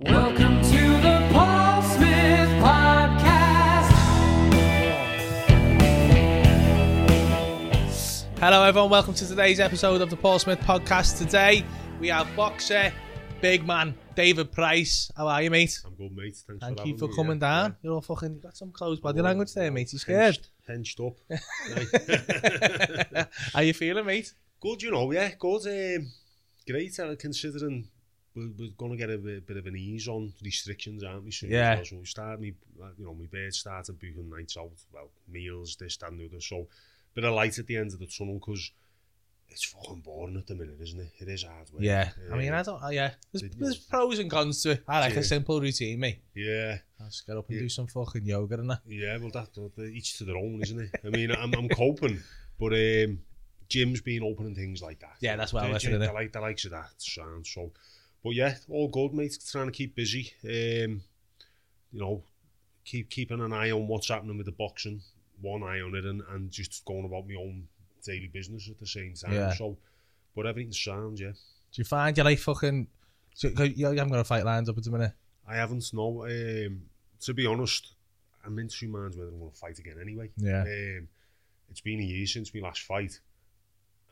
Welcome to the Paul Smith Podcast. Hello, everyone. Welcome to today's episode of the Paul Smith Podcast. Today we have boxer, big man, David Price. How are you, mate? I'm good, mate. Thanks Thank for you for me, coming yeah, down. You're all fucking. You got some close body Oh, language there, mate. You scared? Henched, henched up. Right. How you feeling, mate? good, you know, yeah, good. Um, great, uh, considering we're, we're going to get a bit, bit of an ease on restrictions, aren't we? Soon yeah. Well. So we start, me, you know, my bed started booking nights out, well, meals, this, that, and the other. So, bit of light at the end of the tunnel because it's fucking boring at the minute, isn't it? It is hard work. Yeah. I mean, I don't, uh, yeah. There's, there's pros and cons to it. I like yeah. a simple routine, mate. Yeah. I'll just get up and yeah. do some fucking yoga and that. Yeah, well, that, that each to their own, isn't it? I mean, I'm, I'm coping, but um, gyms being open and things like that. Yeah, that's what I'm listening to. I like the likes of that sound, so... but yeah, all good, mate. Trying to keep busy. Um, you know, keep keeping an eye on what's happening with the boxing, one eye on it, and, and just going about my own daily business at the same time. Yeah. So, but everything's sound, yeah. Do you find you're like fucking? So, you haven't got a fight lined up at the minute. I haven't no. Um, to be honest, I'm in two minds whether I'm going to fight again anyway. Yeah. Um, it's been a year since my last fight,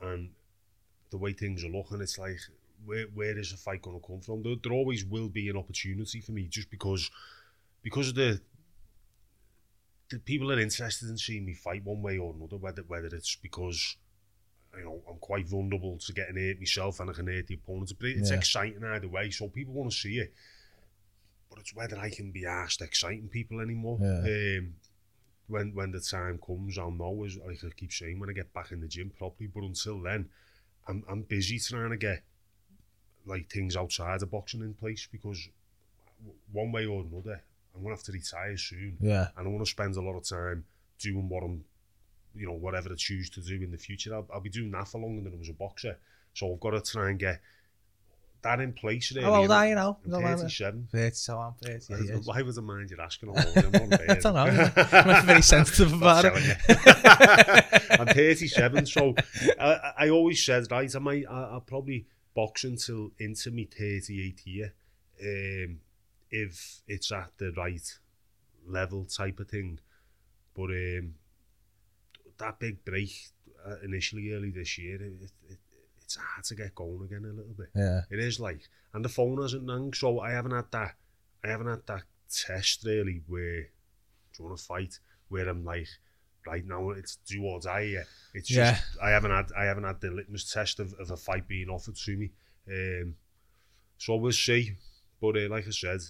and the way things are looking, it's like where where is the fight going to come from? There, there always will be an opportunity for me, just because because of the the people are interested in seeing me fight one way or another, whether whether it's because you know I'm quite vulnerable to getting hurt myself and I can hurt the opponent. But it's Yeah. exciting either way, so people want to see it. But it's whether I can be asked exciting people anymore. Yeah. Um, when when the time comes, I'll know. As like I keep saying, when I get back in the gym properly. But until then, I'm I'm busy trying to get like things outside of boxing in place because one way or another, I'm gonna have to retire soon, Yeah. and I want to spend a lot of time doing what I'm, you know, whatever I choose to do in the future. I'll, I'll be doing that for longer than I was a boxer, so I've got to try and get that in place. Really. How old are you now? I'm Don't 37. 30, so I'm 30. Yeah. Why was I mind you're asking all of them? I'm I don't know. I'm very sensitive about it. I'm 37, so I, I always said, right, I might, I, I'll probably box until into my 38 year um, if it's at the right level type of thing. But um, that big break uh, initially early this year, it, it, it's hard to get going again a little bit. Yeah. It is like, and the phone hasn't rung, so I haven't had that, I haven't had that test really where, do you want to fight, where I'm like, right now it's do or die. Yeah. It's just Yeah. I haven't had I haven't had the litmus test of, of a fight being offered to me. Um, so we'll see. But uh, like I said,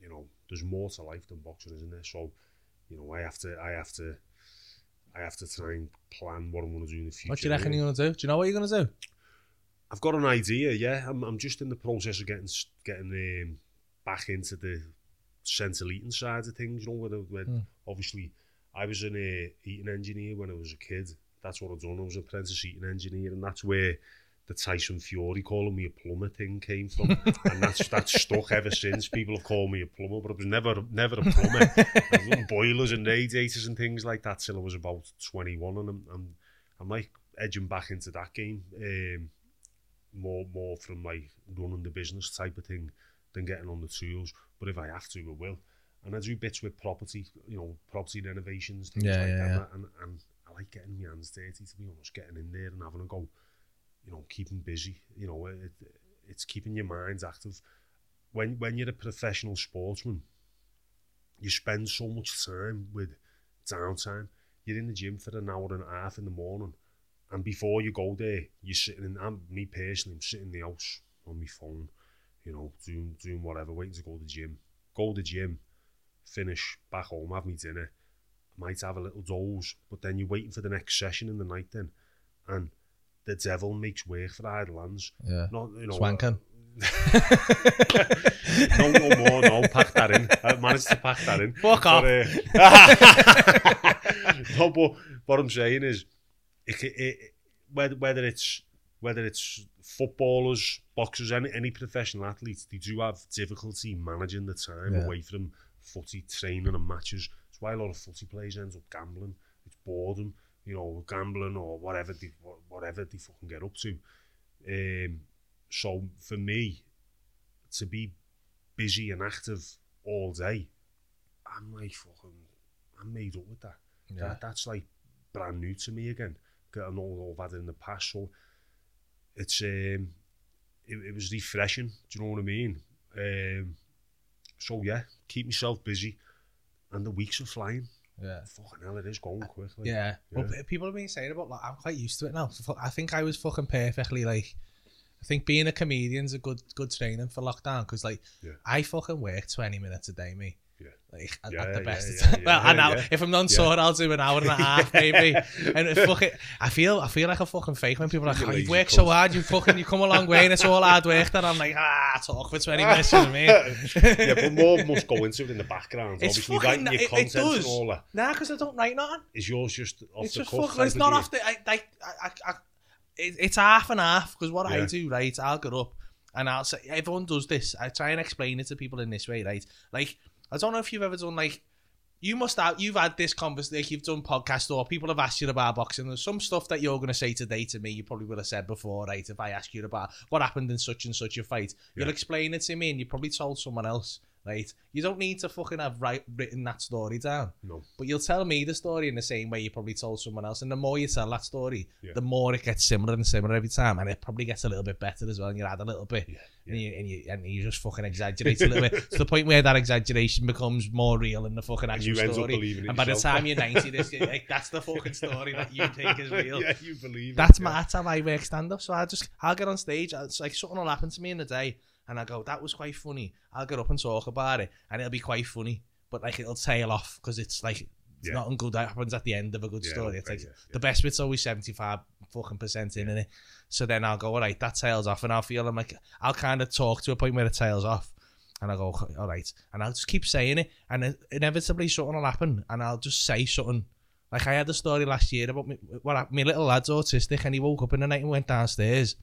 you know, there's more to life than boxing, isn't there? So, you know, I have to I have to I have to try and plan what I'm going to do in the future. What do you reckon you're going to do? Do you know what you're going to do? I've got an idea. Yeah, I'm. I'm just in the process of getting getting um, back into the central heating side of things. You know, where, where Hmm. obviously I was an uh, heating engineer when I was a kid. That's what I've done. I was an apprentice heating engineer, and that's where the Tyson Fury calling me a plumber thing came from, and that's that's stuck ever since. People have called me a plumber, but I was never never a plumber. I've done boilers and radiators and things like that till I was about 21, and I'm I'm, I'm like edging back into that game. Um, more more from like running the business type of thing than getting on the tools. But if I have to, I will. And I do bits with property, you know, property renovations, things Yeah, like yeah, that. yeah. And, and I like getting my hands dirty, to be honest, getting in there and having a go, you know, keeping busy. You know, it, it's keeping your mind active. When when you're a professional sportsman, you spend so much time with downtime. You're in the gym for an hour and a half in the morning, and before you go there, you're sitting in. I'm, me personally, I'm sitting in the house on my phone, you know, doing doing whatever, waiting to go to the gym. Go to the gym, finish back home, have me dinner, might have a little doze, but then you're waiting for the next session in the night then, and the devil makes work for the Highlands. Yeah. Not, you know, Swanking. Uh, no, no more, no, pack that in. I managed to pack that in. Fuck but, off. Uh, no, but what I'm saying is, it, it, whether, whether it's whether it's footballers, boxers, any, any professional athletes, they do have difficulty managing the time yeah. away from footy training and matches. That's why a lot of footy players ends up gambling. It's boredom, you know, gambling or whatever they wha- whatever they fucking get up to. Um, so for me, to be busy and active all day, I'm like fucking, I'm made up with that. Yeah. that that's like brand new to me again. I know all that in the past, so it's um, it, it was refreshing. Do you know what I mean? Um, so yeah, keep myself busy, and the weeks are flying. Yeah. Fucking hell, it is going quickly. Yeah. Well, Yeah. pe- people have been saying about like I'm quite used to it now. I think I was fucking perfectly like. I think being a comedian's a good good training for lockdown because like Yeah. I fucking work twenty minutes a day, me. like, at, yeah, at the best yeah, yeah, well, yeah, an yeah. if I'm not yeah. sore, I'll do an hour and a half, maybe. And it fucking, I feel, I feel like a fucking fake when people are like, oh, you've worked so hard, you fucking, you come a long way and it's all hard work. Then I'm like, ah, talk for 20 minutes, you know what I mean? yeah, but more must go into it in the background. It's Obviously, fucking, writing your it, content it does. and all that. Nah, because I don't write nothing. Is yours just off it's the just cuff? Fucking, it's not off the, I, I, I, I, it, it's half and half, because what yeah. I do, right, I'll get up and I'll say, everyone does this. I try and explain it to people in this way, right? Like, I don't know if you've ever done like. You must have. You've had this conversation. Like you've done podcast or people have asked you about boxing. There's some stuff that you're going to say today to me. You probably would have said before, right? If I ask you about what happened in such and such a fight, you'll explain it to me, and you probably told someone else, right? You don't need to fucking have write, written that story down. No. But you'll tell me the story in the same way you probably told someone else. And the more you tell that story, Yeah. the more it gets similar and similar every time. And it probably gets a little bit better as well. And you add a little bit. Yeah, And, you, and, you, and you just fucking exaggerate a little bit to the point where that exaggeration becomes more real than the fucking actual you end up story. believing it and by the time you're 90, this, like, that's the fucking story that you think is real. yeah, you believe That's it. my that's how I work stand up. So I just I'll get on stage. It's like something will happen to me in the day, and I go, "That was quite funny." I'll get up and talk about it, and it'll be quite funny. But like it'll tail off because it's like it's Yeah. nothing good that happens at the end of a good Yeah, story. It's like yeah, yeah. the best bit's always seventy five fucking percent in it. So then I'll go, all right, that tails off, and I'll feel I'm like I'll kind of talk to a point where it tails off. And I go, all right. And I'll just keep saying it. And inevitably something will happen. And I'll just say something. Like I had a story last year about me, what hap- my little lad's autistic and he woke up in the night and went downstairs.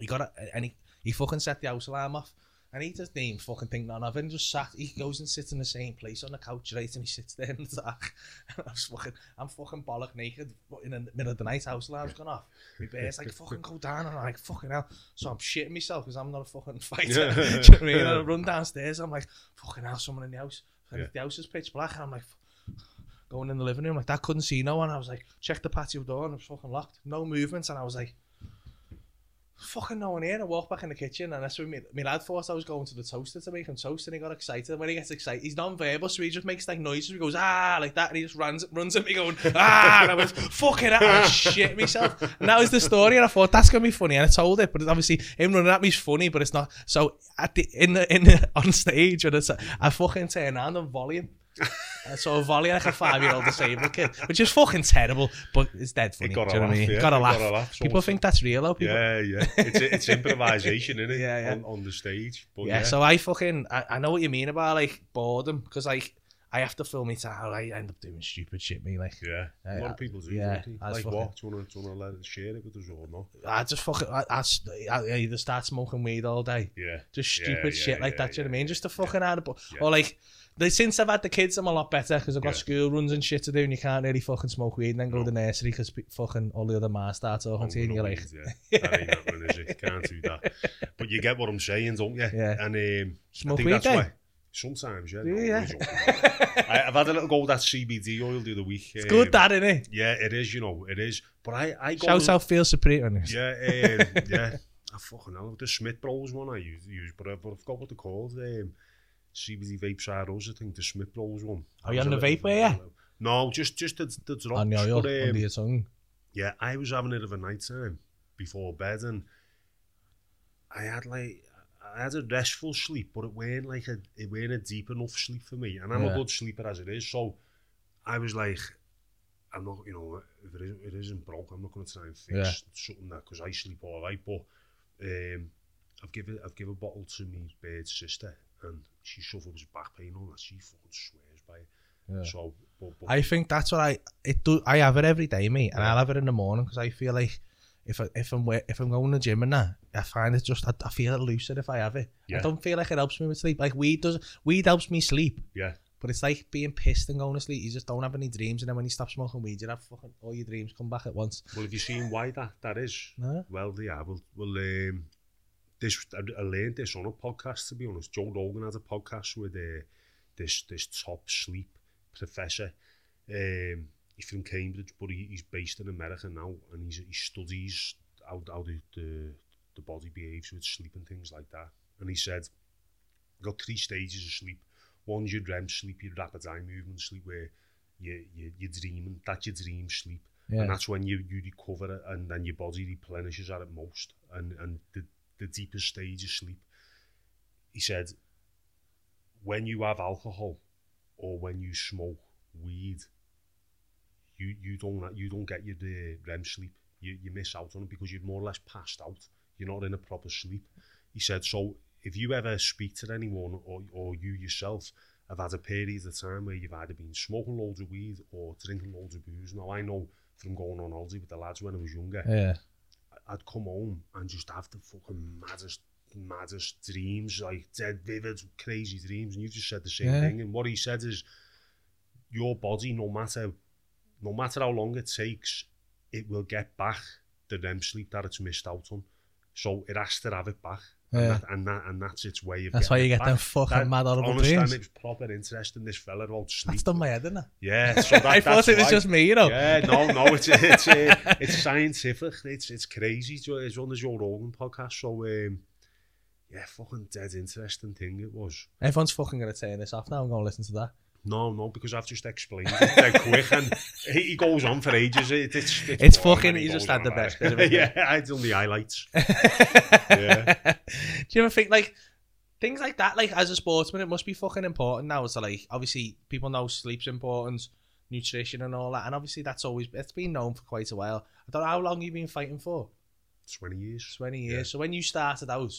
He got a, and he, he fucking set the house alarm off. And he just didn't fucking think none of it and just sat, he goes and sits in the same place on the couch, right? And he sits there in the dark. And I was fucking, I'm fucking bollock naked in the middle of the night, house alarm's gone off. My bear's like, fucking go down. And I'm like, fucking hell. So I'm shitting myself because I'm not a fucking fighter. Do you know what I mean? And I run downstairs, I'm like, fucking hell, someone in the house. And Yeah. the house is pitch black. And I'm like, going in the living room, like that couldn't see no one. I was like, check the patio door and it was fucking locked. No movements. And I was like, fucking no one here. And I walked back in the kitchen and that's when me, me lad thought I was going to the toaster to make him toast and he got excited. And when he gets excited, he's non-verbal, so he just makes like noises. He goes, ah, like that. And he just runs, runs at me going, ah. And I went, fucking I shit myself. And that was the story. And I thought, that's going to be funny. And I told it, but obviously him running at me is funny, but it's not. So at the, in the, in the, on stage, when it's, I fucking turn around and volley Uh, so I volley like a five-year-old disabled kid, which is fucking terrible, but it's dead funny. got do a you know what I mean? yeah, Got a laugh. got a laugh. People think that's real, though. People, Yeah, yeah. It's, it's improvisation, isn't it? Yeah, yeah. On, on the stage. But yeah, yeah, so I fucking I, I know what you mean about like boredom because like I have to film it out. I end up doing stupid shit. Me like yeah. Yeah, a lot of people do. yeah, don't they? that's Like fucking- what? Do you want to do you want to let it share it with us or not? I just fucking I, I either start smoking weed all day, Yeah. just stupid yeah, shit like yeah, that. do you know what I mean? Just to fucking bu- Yeah. or like. The, since I've had the kids, I'm a lot better because I've got Yeah. school runs and shit to do, and you can't really fucking smoke weed and then go to the nursery because fucking all the other mas start talking to you, and Oh, you're like, yeah. That ain't happening, is it? Can't do that. But you get what I'm saying, don't you? Yeah. And um, Smoke I think weed that's then? why. Sometimes, yeah. No, Yeah. I, I've had a little go with that CBD oil the other week. it's good, that innit? Yeah, it is. You know, it is. But I, I go. Shout out Feel Supreme on this. Yeah, um, yeah. I fucking hell. The Smith Bros one I use, use but, I, but I forgot what they're called. Um, CBD vapes are us, I think the Smith Bros one. Are you on a the vape, ya? No, just just the, the drops. On your, but, um, under your tongue. yeah, I was having it of a night time before bed, and I had like I had a restful sleep, but it weren't like a it weren't a deep enough sleep for me, and I'm Yeah. a good sleeper as it is. So I was like, I'm not, you know, if it isn't, it isn't broke, I'm not going to try and fix Yeah. something that because I sleep all right. But um, I've given I've given a bottle to me bird's sister, and she suffers with back pain and all that. She fucking swears by it. Yeah. So, but, but, I think that's what I it do. I have it every day, mate, and yeah. I'll have it in the morning because I feel like if I, if I'm if I'm going to the gym and that, I find it just I, I feel it looser if I have it. Yeah. I don't feel like it helps me with sleep. Like weed does, weed helps me sleep. Yeah. But it's like being pissed and going to sleep. You just don't have any dreams, and then when you stop smoking weed, you have fucking all your dreams come back at once. Well, have you seen why that that is? No. Well, yeah. Well, well, um, this I, learned this on a podcast to be honest. Joe Rogan has a podcast with uh, this this top sleep professor. Um, he's from Cambridge, but he, he's based in America now, and he's, he studies how, how the, the the body behaves with sleep and things like that. And he said, got three stages of sleep. One's your REM sleep, your rapid eye movement sleep, where you, you, you're dreaming, that's your dream sleep. Yeah. And that's when you, you recover it and then your body replenishes at it most. And, and the, the deepest stage of sleep, he said, when you have alcohol or when you smoke weed, you, you don't you don't get your uh, REM sleep. You, you miss out on it because you're more or less passed out. You're not in a proper sleep. He said, so if you ever speak to anyone or, or you yourself have had a period of time where you've either been smoking loads of weed or drinking loads of booze. Now, I know from going on holiday with the lads when I was younger, Yeah. I'd come home and just have the fucking maddest, maddest dreams, like dead vivid, crazy dreams. And you just said the same yeah. thing. And what he said is, your body, no matter, no matter how long it takes, it will get back the REM sleep that it's missed out on. So it has to have it back. And, that, and, that, and that's its way of That's why you get them fucking That- mad horrible honest, dreams. And it was proper interesting, this fella about sleep. That's done my head, isn't it? Yeah, so that, I thought it was why. just me, you know. Yeah, no, no, it's it's uh, it's scientific. It's it's crazy. It's on the Joe Rogan podcast. So um, yeah, fucking dead interesting thing it was. Everyone's fucking going to turn this off now. I'm going to listen to that. No, no, because I've just explained it quick, and he he goes on for ages. It, it's it's, It's fucking- he he's just had the best bit of it. yeah, I done the highlights. Yeah. Do you ever think like things like that? Like as a sportsman, it must be fucking important now. So like obviously people know sleep's important, nutrition and all that, and obviously that's always it's been known for quite a while. I don't know how long you've been fighting for. Twenty years. Twenty years. Yeah. So when you started out,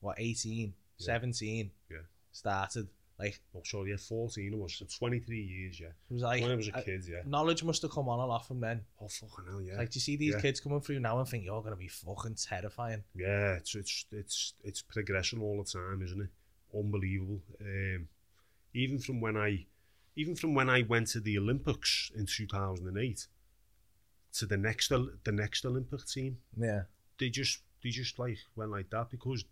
what 18, Yeah. 17, Yeah. started like, oh, sorry, yeah, 14 or was, so 23 years, yeah. It was like, when I was a uh, kid, yeah. Knowledge must have come on a lot from then. Oh, fucking hell, yeah. Like, do you see these yeah. kids coming through now and think, you're going to be fucking terrifying? Yeah, it's, it's, it's, it's progression all the time, isn't it? Unbelievable. Um, even from when I, even from when I went to the Olympics in 2008 to the next, the next Olympic team. Yeah. They just, they just like went like that because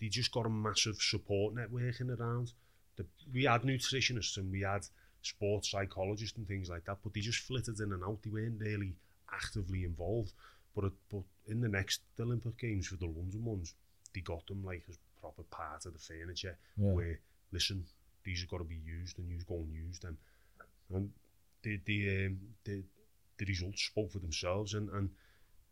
they just got a massive support network in around. The, we had nutritionists and we had sports psychologists and things like that, but they just flitted in and out. They weren't really actively involved. But it, but in the next Olympic Games for the London ones, they got them like as proper part of the furniture. Yeah. Where listen, these have got to be used and you go and use them. And the the um, the the results spoke for themselves. And and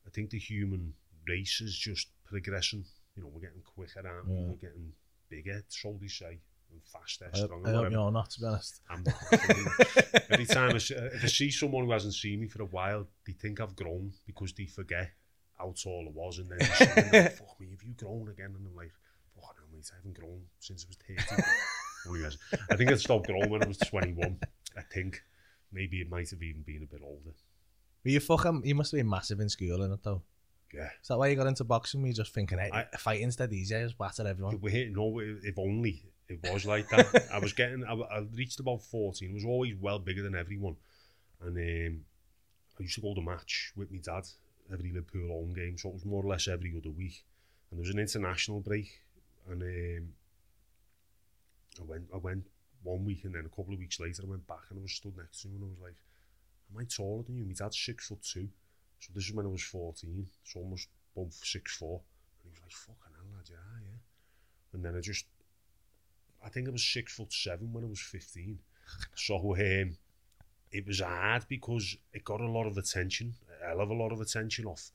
I think the human race is just progressing. You know, we're getting quicker, aren't we? Yeah. We're getting bigger, so they say, and faster, I, stronger. I hope you're not, to be honest. I'm not. Every time I, see- uh, if I see someone who hasn't seen me for a while, they think I've grown because they forget how tall I was, and then they say, "Fuck me, have you grown again?" And I'm like, "Fuck no, mate, I haven't grown since I was 30." Only has- I think I stopped growing when I was 21. I think maybe it might have even been a bit older. But you fucking, you must have been massive in school, in it though. Yeah. Is that why you got into boxing? Were you just thinking, hey, I- fighting's dead easy, I just batter everyone. We hit no, if only it was like that. I was getting, I, I reached about 14. I was always well bigger than everyone. And um, I used to go to match with my dad every Liverpool home game. So it was more or less every other week. And there was an international break. And um, I went, I went one week and then a couple of weeks later I went back and I was stood next to him and I was like, am I taller than you? My dad's six foot two. So this is when I was 14. So almost both six four. And he was like, fucking hell, lad, yeah, yeah. And then I just, I think I was six foot seven when I was 15. So um, it was hard because it got a lot of attention, a hell of a lot of attention off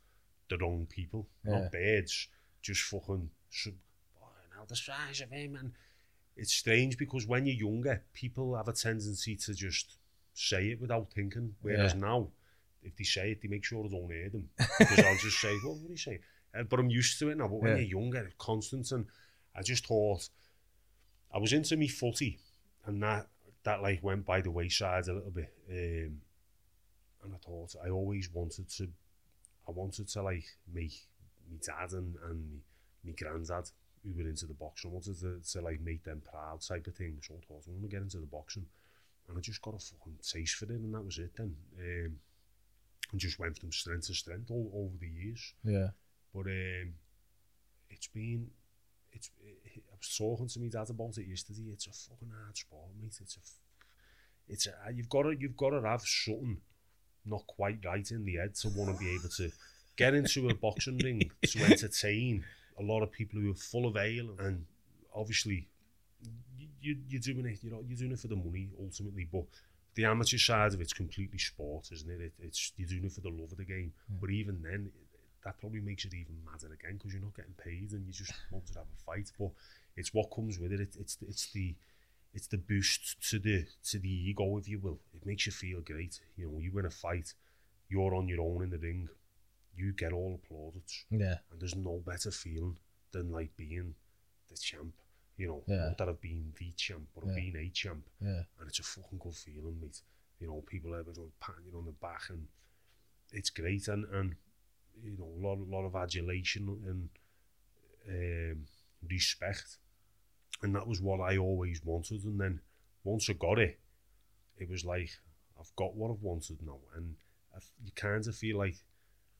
the wrong people, yeah. not birds, just fucking, some, oh, now the size of him. And it's strange because when you're younger, people have a tendency to just say it without thinking, whereas yeah. now, if they say it, they make sure I don't hear them. Because I'll just say, well, what did you say? Uh, but I'm used to it now, but when yeah. you're younger, it's constant, and I just thought, I was into me footy, and that that like went by the wayside a little bit. Um, and I thought I always wanted to, I wanted to like make me dad and and me, me granddad who were into the boxing. I wanted to, to like make them proud type of thing. So I thought I'm gonna get into the boxing, and I just got a fucking taste for it, and that was it then. Um, and just went from strength to strength all, over the years. Yeah. But um, it's been it's, it, I talking to me dad about it yesterday. It's a fucking hard sport, mate. It's a, it's a, ah, you've got to, you've got to have something not quite right in the head to want to be able to get into a boxing ring to entertain a lot of people who are full of ale and obviously you, you, you're doing it, you know, you're doing it for the money ultimately, but the amateur side of it's completely sport, isn't it? it it's you're doing it for the love of the game. But even then, that probably makes it even madder again because you're not getting paid and you just want to have a fight. But it's what comes with it. it it's it's the it's the boost to the to the ego, if you will. It makes you feel great. You know, you win a fight, you're on your own in the ring, you get all plaudits, Yeah. and there's no better feeling than like being the champ. You know, Yeah. not that I've been the champ, but I've Yeah. been a champ Yeah. and it's a fucking good feeling, mate. You know, people doing patting you on the back, and it's great, and and you know, a lot, lot of adulation and um, respect, and that was what I always wanted. And then once I got it, it was like I've got what I've wanted now, and I, you kind of feel like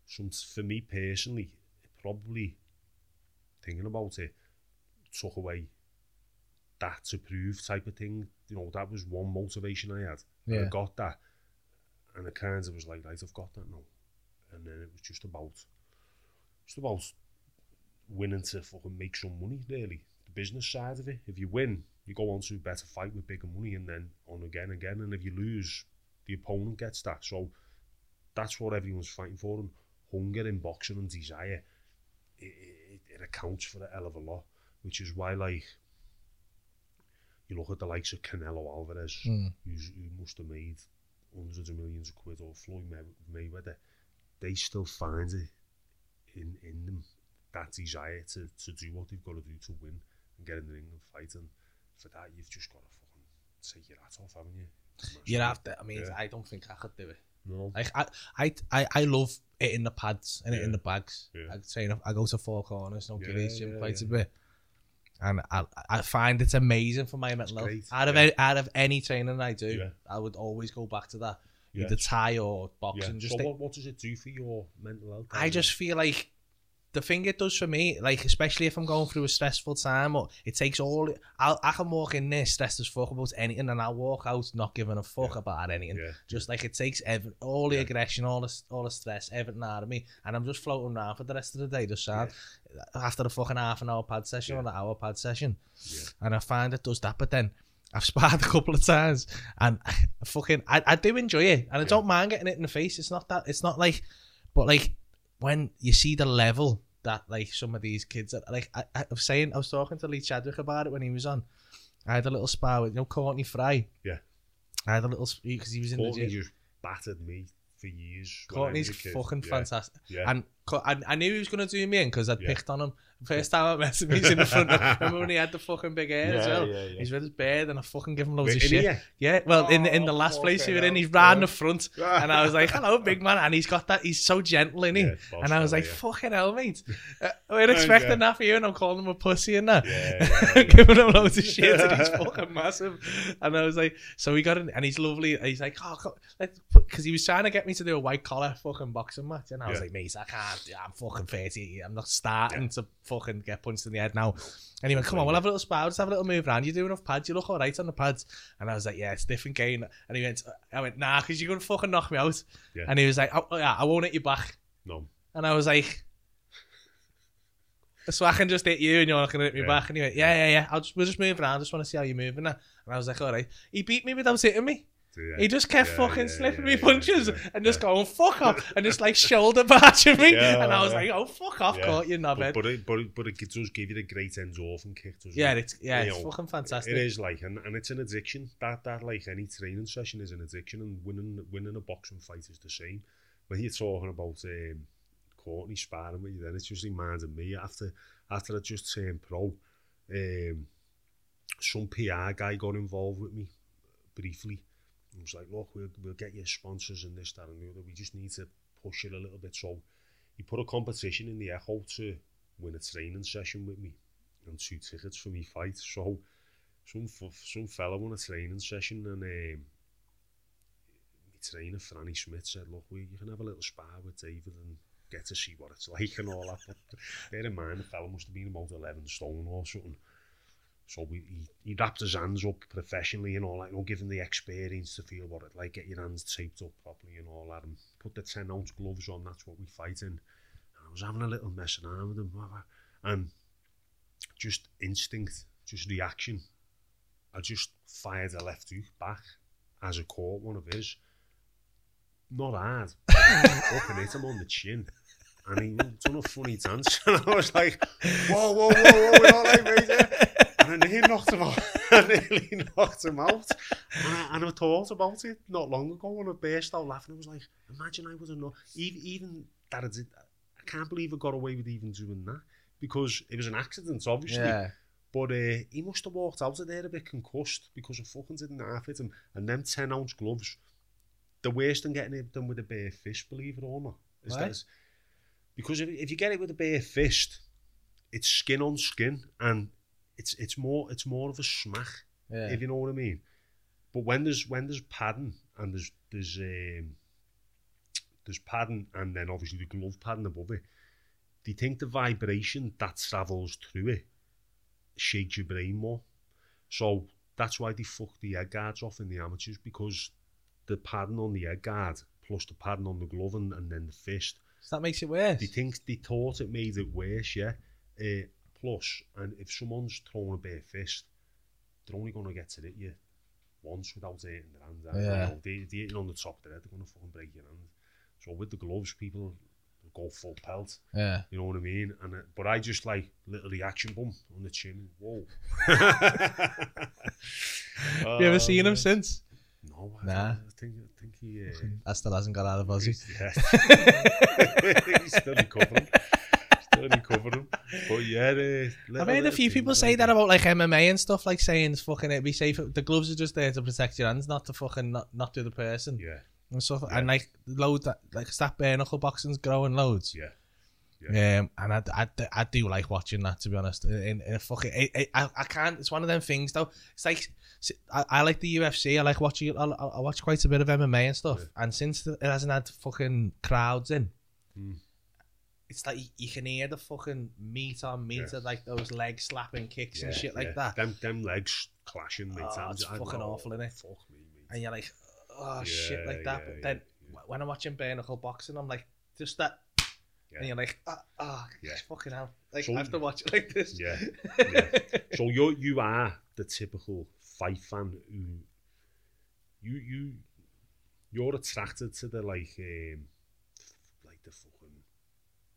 some for me personally, it probably thinking about it took away that to prove type of thing. You know, that was one motivation I had. And I got that. And I kind of was like, right, I've got that now. And then it was just about, just about winning to fucking make some money, really. Business side of it. If you win, you go on to a better fight with bigger money and then on again and again. And if you lose, the opponent gets that. So that's what everyone's fighting for. And hunger in boxing and desire, it, it, it accounts for a hell of a lot. Which is why, like, you look at the likes of Canelo Alvarez, Mm. who's, who must have made hundreds of millions of quid, or Floyd May- Mayweather, they still find it in, in them, that desire to, to do what they've got to do to win and get in the ring and fight. And for that, you've just got to fucking take your hat off, haven't you? You'd have to. I mean, Yeah. I don't think I could do it. No. Like I, I, I, I love it in the pads and it in Yeah. the bags. Yeah. I train. I go to four corners. Don't give Yeah, gym yeah, fights yeah. a bit. And I, I find it's amazing for my mental health. Out of yeah. any, out of any training I do, Yeah. I would always go back to that. Yeah. Either Thai or Yeah. boxing. Just so what, what does it do for your mental health? I just feel like the thing it does for me, like especially if I'm going through a stressful time, or it takes all. I'll, I can walk in there stressed as fuck about anything, and I'll walk out not giving a fuck Yeah. about anything. Yeah. Just like it takes every, all the Yeah. aggression, all the all the stress, everything out of me, and I'm just floating around for the rest of the day, just sad. After the fucking half an hour pad session or the hour pad session, and I find it does that. But then I've sparred a couple of times, and I fucking I, I do enjoy it, and I don't mind getting it in the face. It's not that. It's not like, but like when you see the level that like some of these kids are like I, I was saying I was talking to Lee Chadwick about it when he was on. I had a little spar with you know Courtney Fry. Yeah. I had a little because he was in Courtney the gym. just battered me for years. Courtney's was a kid. fucking Yeah. fantastic. Yeah. And I, I knew he was going to do me in because I'd Yeah. picked on him. First time I met him, he's in the front. Remember when he had the fucking big hair as well? yeah, yeah. He's with his beard and I fucking give him loads Wait, of shit. here? Yeah, well, in the, in the Oh, last place we were fucking in, he's right in the front. And I was like, hello, big man. And he's got that, he's so gentle, is Yeah, and I was like, yeah. fucking hell, mate. Uh, we're expecting yeah. that for you, and I'm calling him a pussy and that. Yeah, yeah, yeah. Giving him loads of shit, and he's fucking massive. And I was like, so we got in, and he's lovely. And he's like, oh, let's because he was trying to get me to do a white collar fucking boxing match, and I was Yeah. like, mate, I can't. I'm fucking thirty. I'm not starting to fucking get punched in the head now. And he went, come on, we'll have a little spar, just have a little move around. You do enough pads, you look all right on the pads. And I was like, yeah, it's a different game. And he went, I went, nah, because you're gonna fucking knock me out. Yeah. And he was like, oh yeah, I won't hit you back. No. And I was like, so I can just hit you and you're not going to hit me Yeah. back. And he went, yeah, yeah, yeah. I'll just, we'll just move around. I just want to see how you're moving. And I was like, all right. He beat me without hitting me. Yeah. He just kept Yeah, fucking slipping me punches and just going, fuck off. and just like shoulder barging me. And I was like, oh, fuck off, caught you, But, knobhead. but, it, but, it, but it does give you the great endorphin kick, doesn't yeah, it? it's, yeah, You it's know, fucking fantastic. It is like, and, and it's an addiction. That that like any training session is an addiction, and winning winning a boxing fight is the same. When you're talking about um, Courtney sparring with you, then it's just reminding me after after I just turned pro, um, some PR guy got involved with me briefly. He was like, "Look, we'll we'll get you sponsors and this, that, and the other. We just need to push it a little bit." So he put a competition in the Echo to win a training session with me and two tickets for me fight. So some some fella won a training session and um, my trainer Franny Smith said, "Look, we you can have a little spar with David and get to see what it's like and all that. But bear in mind, the fella must have been about 11 stone or something. So we, he, he wrapped his hands up professionally and all that, you know, give him the experience to feel what it like, get your hands taped up properly and all that, and put the 10 ounce gloves on, that's what we fight in. And I was having a little mess around with him, and just instinct, just reaction. I just fired a left hook back as I caught one of his. Not hard. Up and hit him on the chin. And he done a funny dance. And I was like, whoa, whoa, whoa, whoa, we're mate. Yeah." And nearly knocked him out. I nearly knocked him out. And I, and I thought about it not long ago when I burst out laughing. I was like, imagine I would have not, even, even that I did, I can't believe I got away with even doing that. Because it was an accident, obviously. Yeah. But uh, he must have walked out of there a bit concussed because I fucking didn't half hit him. And them 10 ounce gloves, the worst than getting it done with a bare fist, believe it or not. Is Why? that is- because if, if you get it with a bare fist, it's skin on skin and it's it's more it's more of a smack, Yeah. if you know what I mean. But when there's when there's padding and there's there's um, there's padding and then obviously the glove padding above it, do you think the vibration that travels through it shakes your brain more? So that's why they fuck the egg guards off in the amateurs because the padding on the egg guard plus the padding on the glove and, and then the fist. So that makes it worse. They think they thought it made it worse, yeah. Uh, plus, and if someone's throwing a bare fist, they're only going to get to hit you once without hurting their hand. And, Yeah. You know, they, they hitting on the top of their head, they're going to fucking break your hand. So with the gloves, people go full pelt. Yeah. You know what I mean? And uh, but I just like little reaction bump on the chin. Whoa. Have you ever seen him Uh, since? No, I, Nah. I think I think he. Uh, That still hasn't got out of Aussie. yeah. He's still recovering. Still recovering. But yeah, uh, I've heard a few people say that about like MMA and stuff, like saying it's fucking it'd be safe. The gloves are just there to protect your hands, not to fucking not, not do the person Yeah, and stuff. Yeah. And like load that like that bare knuckle boxing's growing loads. yeah. Um, and I, I, I do like watching that to be honest. In, in a fucking, I, I, I- I can't. It's one of them things though. It's like I, I like the UFC. I like watching. it. I, I watch quite a bit of MMA and stuff. And since the, it hasn't had fucking crowds in, Mm. It's like you, can hear the fucking meat on meat Yeah. like those leg slapping kicks and yeah, shit like yeah. that. Them, them legs clashing, mate. Oh, it's I fucking know. awful, innit? Fuck me, mate. and you're like, oh shit, like that. but then when I'm watching bare knuckle boxing, I'm like, just that. And you're like, ah, ah Yeah. fucking hell. Like, So- I have to watch it like this. Yeah, so you you are the typical fight fan who you you you're attracted to the like um like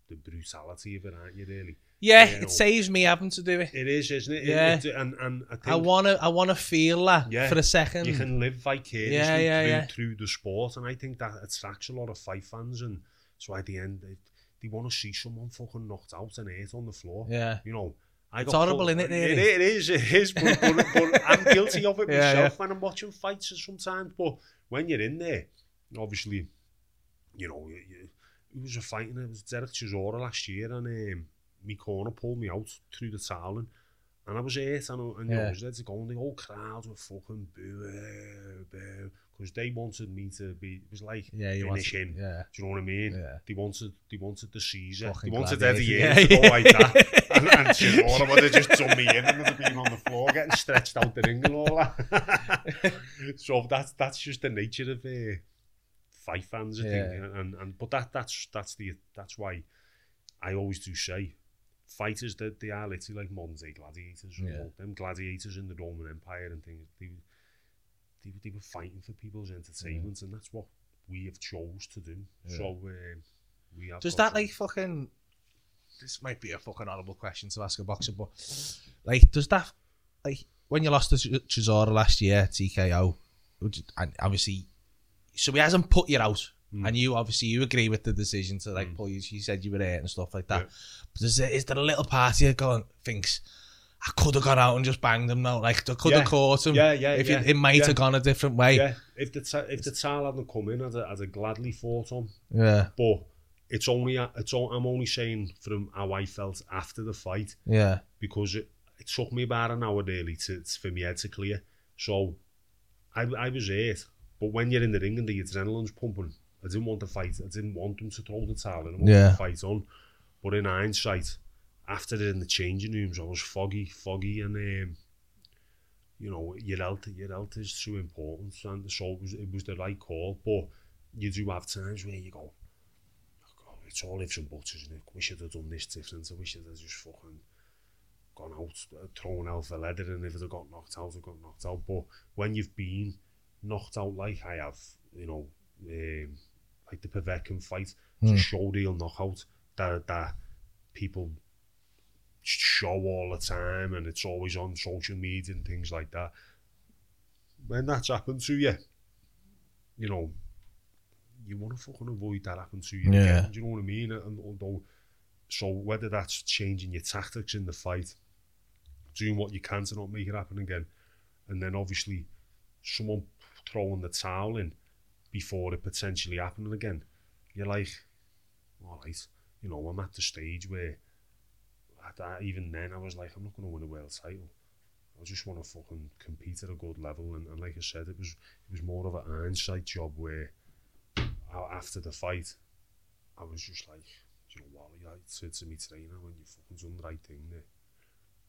the brutality of it, aren't you, really? Yeah, you know, it saves me having to do it. It is, isn't it? Yeah. It, it, and, and I, think, I wanna, I wanna feel that yeah, for a second. You can live vicariously yeah, yeah, through, yeah. through the sport, and I think that attracts a lot of fight fans, and so at the end, they, they want to see someone fucking knocked out and hurt on the floor. Yeah. You know, I it's horrible, pulled, isn't it, really? It, it is, it is, but, but, but I'm guilty of it yeah, myself yeah. when I'm watching fights sometimes, but when you're in there, obviously, you know, you, it was a fighting. It was Derek Chisora last year, and um, me corner pulled me out through the towel, and, and I was hurt, and, and you know, Yeah. I was there to go, and the whole crowd were fucking boo, boo, because they wanted me to be. It was like yeah, you finish him. Yeah, Do you know what I mean? Yeah. They wanted, they wanted the Caesar. Fucking they wanted. Eddie Yeah, to go like that. And, and Chisora would have just done me in and would have been on the floor getting stretched out the ring and all that. so that's that's just the nature of uh, fight fans, I think. Yeah. And, and but that that's that's the that's why I always do say fighters that they are literally like modern day gladiators. Yeah. them gladiators in the Roman Empire and things. They they, they were fighting for people's entertainment, and that's what we have chose to do. Yeah. So um, we have. Does that like fucking? This might be a fucking horrible question to ask a boxer, but like, does that like when you lost to Ch- Chisora last year, TKO, and obviously, so he hasn't put you out, Mm. and you obviously you agree with the decision to like Mm. pull you. You said you were hurt and stuff like that. Yeah. But is there, is there a little party going thinks? I could have gone out and just banged him now. Like I could have caught him. Yeah, yeah, If yeah, it, it might yeah. have gone a different way. Yeah, if the if the Tal hadn't come in, I'd, I'd have gladly fought him. yeah, But it's only it's all, I'm only saying from how I felt after the fight yeah. because it, it took me about an hour really to, for me head to clear. So I I was hurt, but when you're in the ring and the adrenaline's pumping, I didn't want to fight. I didn't want them to throw the towel. I didn't want Yeah. to fight on. But in hindsight, after it in the changing rooms, I was foggy, foggy, and um, you know, your health, your health is too important, and so it was, it was the right call. But you do have times where you go, oh God, it's all ifs and buts, isn't it? We should have done this different. We should have just fucking gone out, uh, thrown out the leather, and if it had got knocked out, it got knocked out. But when you've been knocked out like I have, you know, um, like the Povetkin fight, it's a showreel knockout that that people show all the time, and it's always on social media and things like that. When that's happened to you, you know, you want to fucking avoid that happening to you Yeah. again. Do you know what I mean? And although, so whether that's changing your tactics in the fight, doing what you can to not make it happen again, and then obviously someone throwing the towel in before it potentially happening again, you're like, all right, you know, I'm at the stage where at that, even then I was like, I'm not going to win a world title. I just want to fucking compete at a good level, and, and like I said, it was it was more of an hindsight job where after the fight, I was just like, you know what, I said to me trainer when you fucking done the right thing there,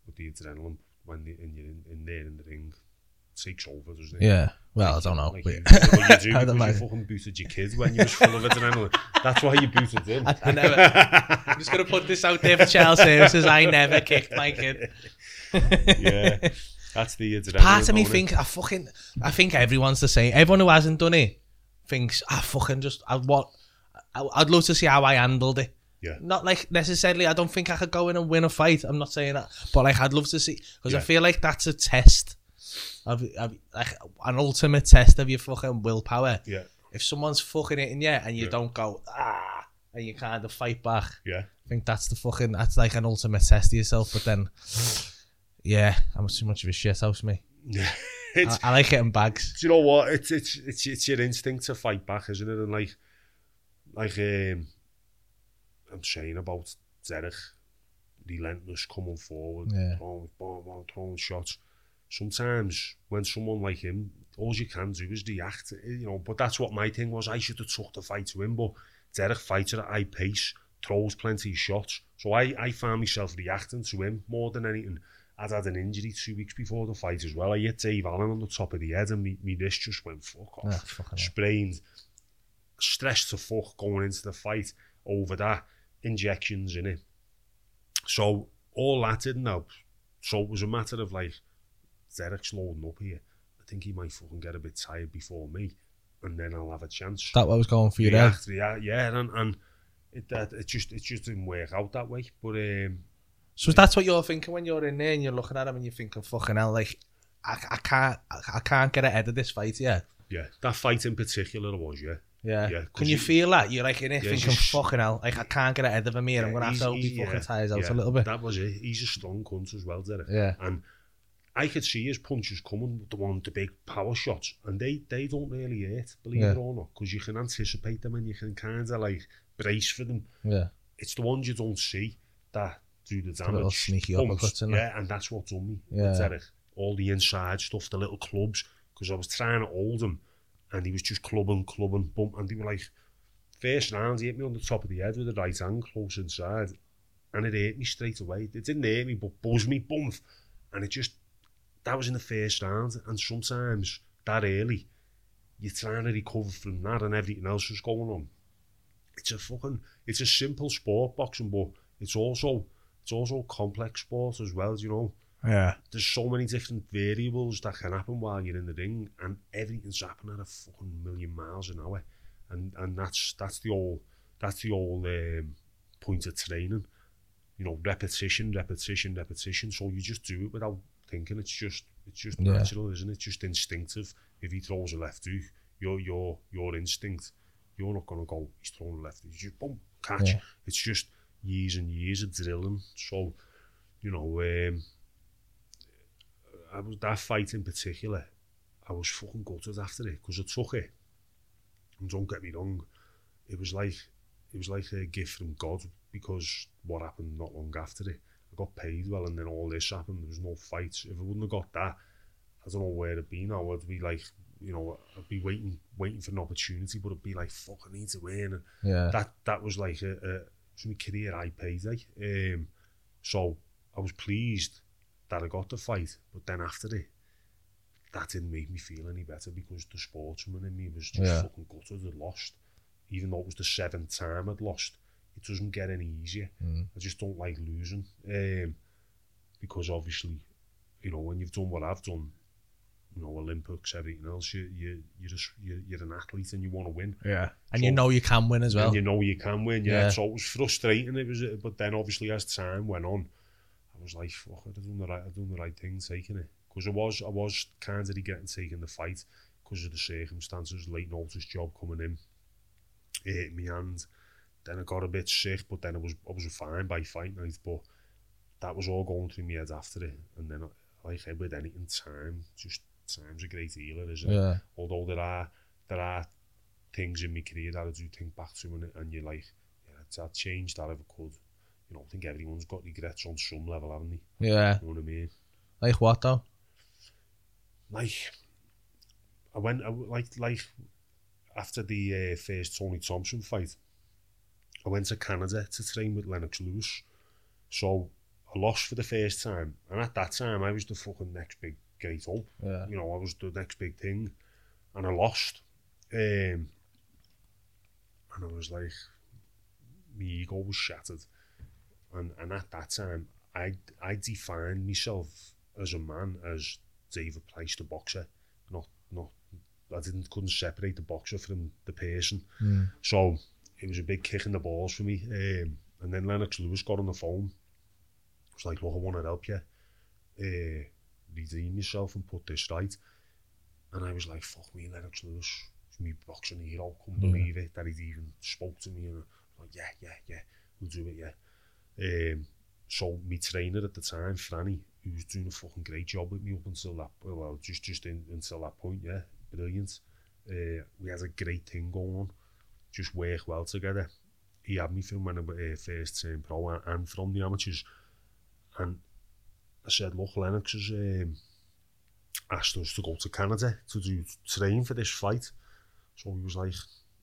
with the adrenaline when the, and you're in, in there in the ring, takes over, doesn't it? Yeah. Well, I don't know. Like but- you, you do I'd because you fucking booted your kids when you was full of adrenaline. That's why you booted in. I never. I'm just gonna put this out there for child services. I never kicked my kid. yeah, that's the adrenaline. Part of me don't think I fucking. I think everyone's the same. Everyone who hasn't done it thinks I fucking just. I what. I, I'd love to see how I handled it. Yeah. Not like necessarily. I don't think I could go in and win a fight. I'm not saying that, but like I'd love to see because I feel like that's a test of, I've, like, an ultimate test of your fucking willpower. Yeah. If someone's fucking hitting you and you yeah. don't go, ah, and you kind of fight back. Yeah. I think that's the fucking, that's like an ultimate test of yourself. But then, yeah, I'm too much of a shit house, me. Yeah. I, I, like it in bags. Do you know what? It's, it's, it's, it's your instinct to fight back, isn't it? And like, like, um, I'm saying about Derek relentless coming forward, yeah. throwing, throwing, throwing shots sometimes when someone like him, all you can do is react, eh, you know, but that's what my thing was. I should have took the fight to him, but Derek fights at high pace, throws plenty of shots. So I, I found myself reacting to him more than anything. I'd had an injury two weeks before the fight as well. I hit Dave Allen on the top of the head and me, me wrist just went fuck off. Yeah, Sprained. Stressed to fuck going into the fight over that. Injections in it. So all that didn't help. So it was a matter of like, Derek's loading up here. I think he might fucking get a bit tired before me, and then I'll have a chance. That what was going for you there. Yeah, yeah, and, and it, that, it just it just didn't work out that way. But um, So that's what you're thinking when you're in there and you're looking at him and you're thinking, "Fucking hell!" Like, I, I can't, I, I can't get ahead of this fight. Yeah, yeah, that fight in particular was yeah. yeah. Yeah, 'cause Can you he- feel that? You're like in it Yeah, thinking, just- "Fucking hell!" Like I can't get ahead of him here. I'm gonna have to hope he he's- fucking yeah, tires out yeah, a little bit. That was it. He's a strong cunt as well, Derek. Yeah. And I could see his punches coming, the one, the big power shots, and they, they don't really hurt, believe Yeah. it or not, because you can anticipate them and you can kind of like brace for them. Yeah, It's the ones you don't see that do the damage. sneaky uppercuts? Yeah, and that's what done me. Yeah. Derek. All the inside stuff, the little clubs, because I was trying to hold him, and he was just clubbing, clubbing, bump, and they were like, first round, he hit me on the top of the head with the right hand, close inside, and it hit me straight away. It didn't hit me, but buzzed me, bump, and it just, that was in the first round, and sometimes that early, you're trying to recover from that and everything else is going on. It's a fucking, it's a simple sport, boxing, but it's also, it's also a complex sport as well, you know? Yeah, there's so many different variables that can happen while you're in the ring, and everything's happening at a fucking million miles an hour, and and that's that's the whole that's the whole um, point of training, you know, repetition, repetition, repetition. So you just do it without thinking. It's just it's just Yeah. natural, isn't it? Just instinctive. If he throws a left hook, your your your instinct, you're not gonna go. He's throwing a left hook. You just boom catch. Yeah. It's just years and years of drilling. So you know. Um, I was that fight in particular. I was fucking gutted after it because I took it. And don't get me wrong, it was like it was like a gift from God because what happened not long after it. Got paid well, and then all this happened. There was no fights. If I wouldn't have got that, I don't know where it'd be now. I'd be like, you know, I'd be waiting, waiting for an opportunity, but it'd be like, fuck, I need to win. And Yeah. that that was like a, a was my career high payday. Um, so I was pleased that I got the fight, but then after it, that didn't make me feel any better because the sportsman in me was just Yeah. fucking gutted and lost. Even though it was the seventh time I'd lost, it doesn't get any easier. Mm. I just don't like losing. Um, because obviously, you know, when you've done what I've done, you know, Olympics, everything else, you, you, you're, just, you're, you're an athlete and you want to win. Yeah. And so, you know you can win as well. And you know you can win, yeah. yeah. So it was frustrating. It was, but then obviously as time went on, I was like, fuck, I've done the right, I've done the right thing taking it. Because I was, I was kind of getting taken the fight because of the circumstances, late notice job coming in, it me hand, Then I got a bit sick, but then I was, I was fine by fight night. But that was all going through my head after it, and then like with anything, time just time's a great healer, isn't it? Yeah. although there are there are things in my career that I do think back to and, and you're like, yeah, I'd change that if I could. You know, I think everyone's got regrets on some level, haven't they? Yeah. You know what I mean? Like what though? Like, I went, I, like, like after the uh, first Tony Thompson fight, I went to Canada to train with Lennox Lewis. So I lost for the first time, and at that time I was the fucking next big great hope. Yeah. you know, I was the next big thing, and I lost. Um, and I was like, my ego was shattered, and and at that time, I I defined myself as a man as David Price, the boxer, not not. I didn't couldn't separate the boxer from the person, Mm. so it was a big kick in the balls for me. Um, and then Lennox Lewis got on the phone. was like, look, I want to help you. Uh, redeem yourself and put this right. And I was like, fuck me, Lennox Lewis. He's me boxing hero. Couldn't Yeah. believe it that he'd even spoke to me. And I'm like, yeah, yeah, yeah, we'll do it, yeah. Um, so my trainer at the time, Franny, who was doing a fucking great job with me up until that, well, just just in, until that point, yeah, brilliant. Uh, we had a great thing going on, just work well together. He had me from when I uh, first team pro and, and from the amateurs. And I said, look, Lennox has um, asked us to go to Canada to do train for this fight. So he was like,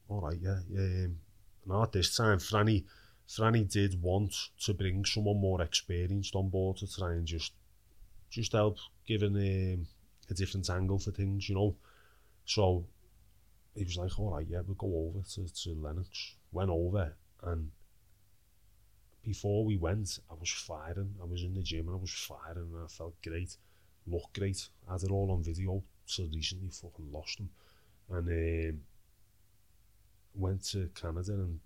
all right, yeah. Um, now at this time, Franny, Franny did want to bring someone more experienced on board to try and just just help give an, um, a different angle for things, you know. So he was like, all right, yeah, we'll go over to, to Lennox. Went over and before we went, I was firing. I was in the gym and I was firing and I felt great. Looked great. Had it all on video. So recently fucking lost them. And um, went to Canada and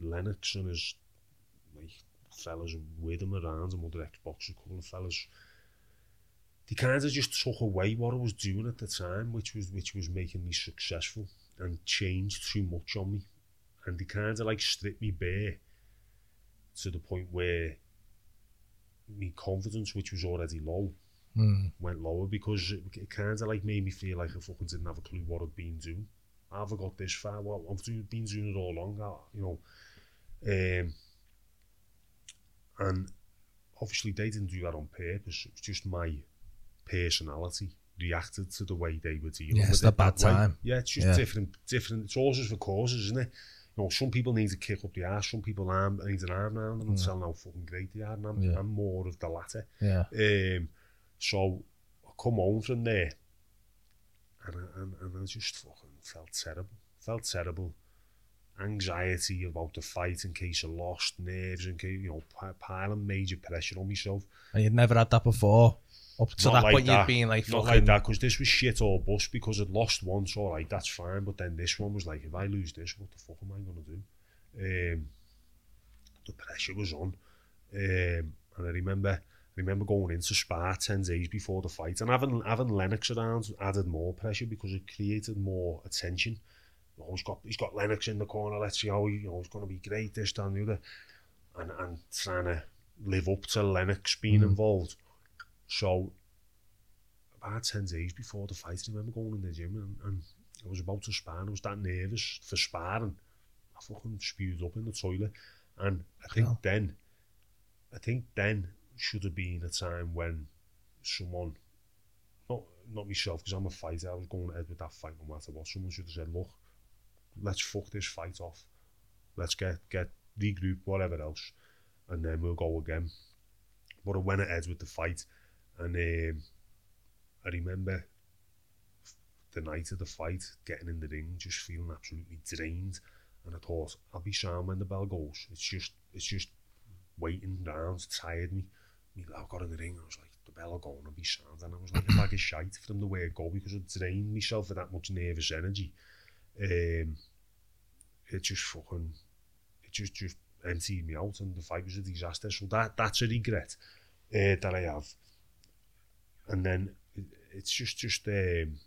Lennox and his like fellas with him around and other Xbox, a couple of fellas. They kind of just took away what I was doing at the time, which was which was making me successful, and changed too much on me. And they kind of like stripped me bare to the point where my confidence, which was already low, Mm. went lower because it, it kind of like made me feel like I fucking didn't have a clue what I'd been doing. I've got this far? Well, I've doing, been doing it all along, you know. Um, and obviously they didn't do that on purpose. It was just my personality reacted to the way they were dealing Yeah, with it's it bad that way. time. Yeah, it's just Yeah. different. Different. It's horses for courses, isn't it? You know, some people need to kick up the ass. Some people arm, need an arm around them and Mm. tell them how fucking great they are. And I'm, Yeah. I'm more of the latter. Yeah. Um, so I come home from there, and I, and, and I just fucking felt terrible. Felt terrible. Anxiety about the fight in case I lost, nerves in case you know, pi- piling major pressure on myself. And you'd never had that before. Up to that like point, that. you'd been like Not fucking. like that, because this was shit or bust. Because I'd lost once, all right, that's fine. But then this one was like, if I lose this, what the fuck am I gonna do? Um, the pressure was on, um, and I remember, I remember going into Spa ten days before the fight, and having having Lennox around added more pressure because it created more attention. Oh, he's got he's got Lennox in the corner. Let's see how he, you know, he's going to be great. This, that, and the other, and and trying to live up to Lennox being Mm. involved. So about 10 days before the fight, I remember going in the gym and, and I was about to spar and I was that nervous for sparring. I fucking spewed up in the toilet. And I think then, I think then should have been a time when someone, not not myself, because I'm a fighter. I was going ahead with that fight no matter what. Someone should have said, look, let's fuck this fight off. Let's get get regroup, whatever else, and then we'll go again. But I went ahead with the fight, and um, I remember the night of the fight, getting in the ring, just feeling absolutely drained. And I thought, I'll be sound when the bell goes. It's just, it's just waiting round, tired me. me I got in the ring, I was like, the bell will go and I'll be sound. And I was like a bag of shite from the way it go because it drained myself with that much nervous energy. Um, it just fucking, it just, just emptied me out and the fight was a disaster. So that, that's a regret uh, that I have. And then it's just, just, um,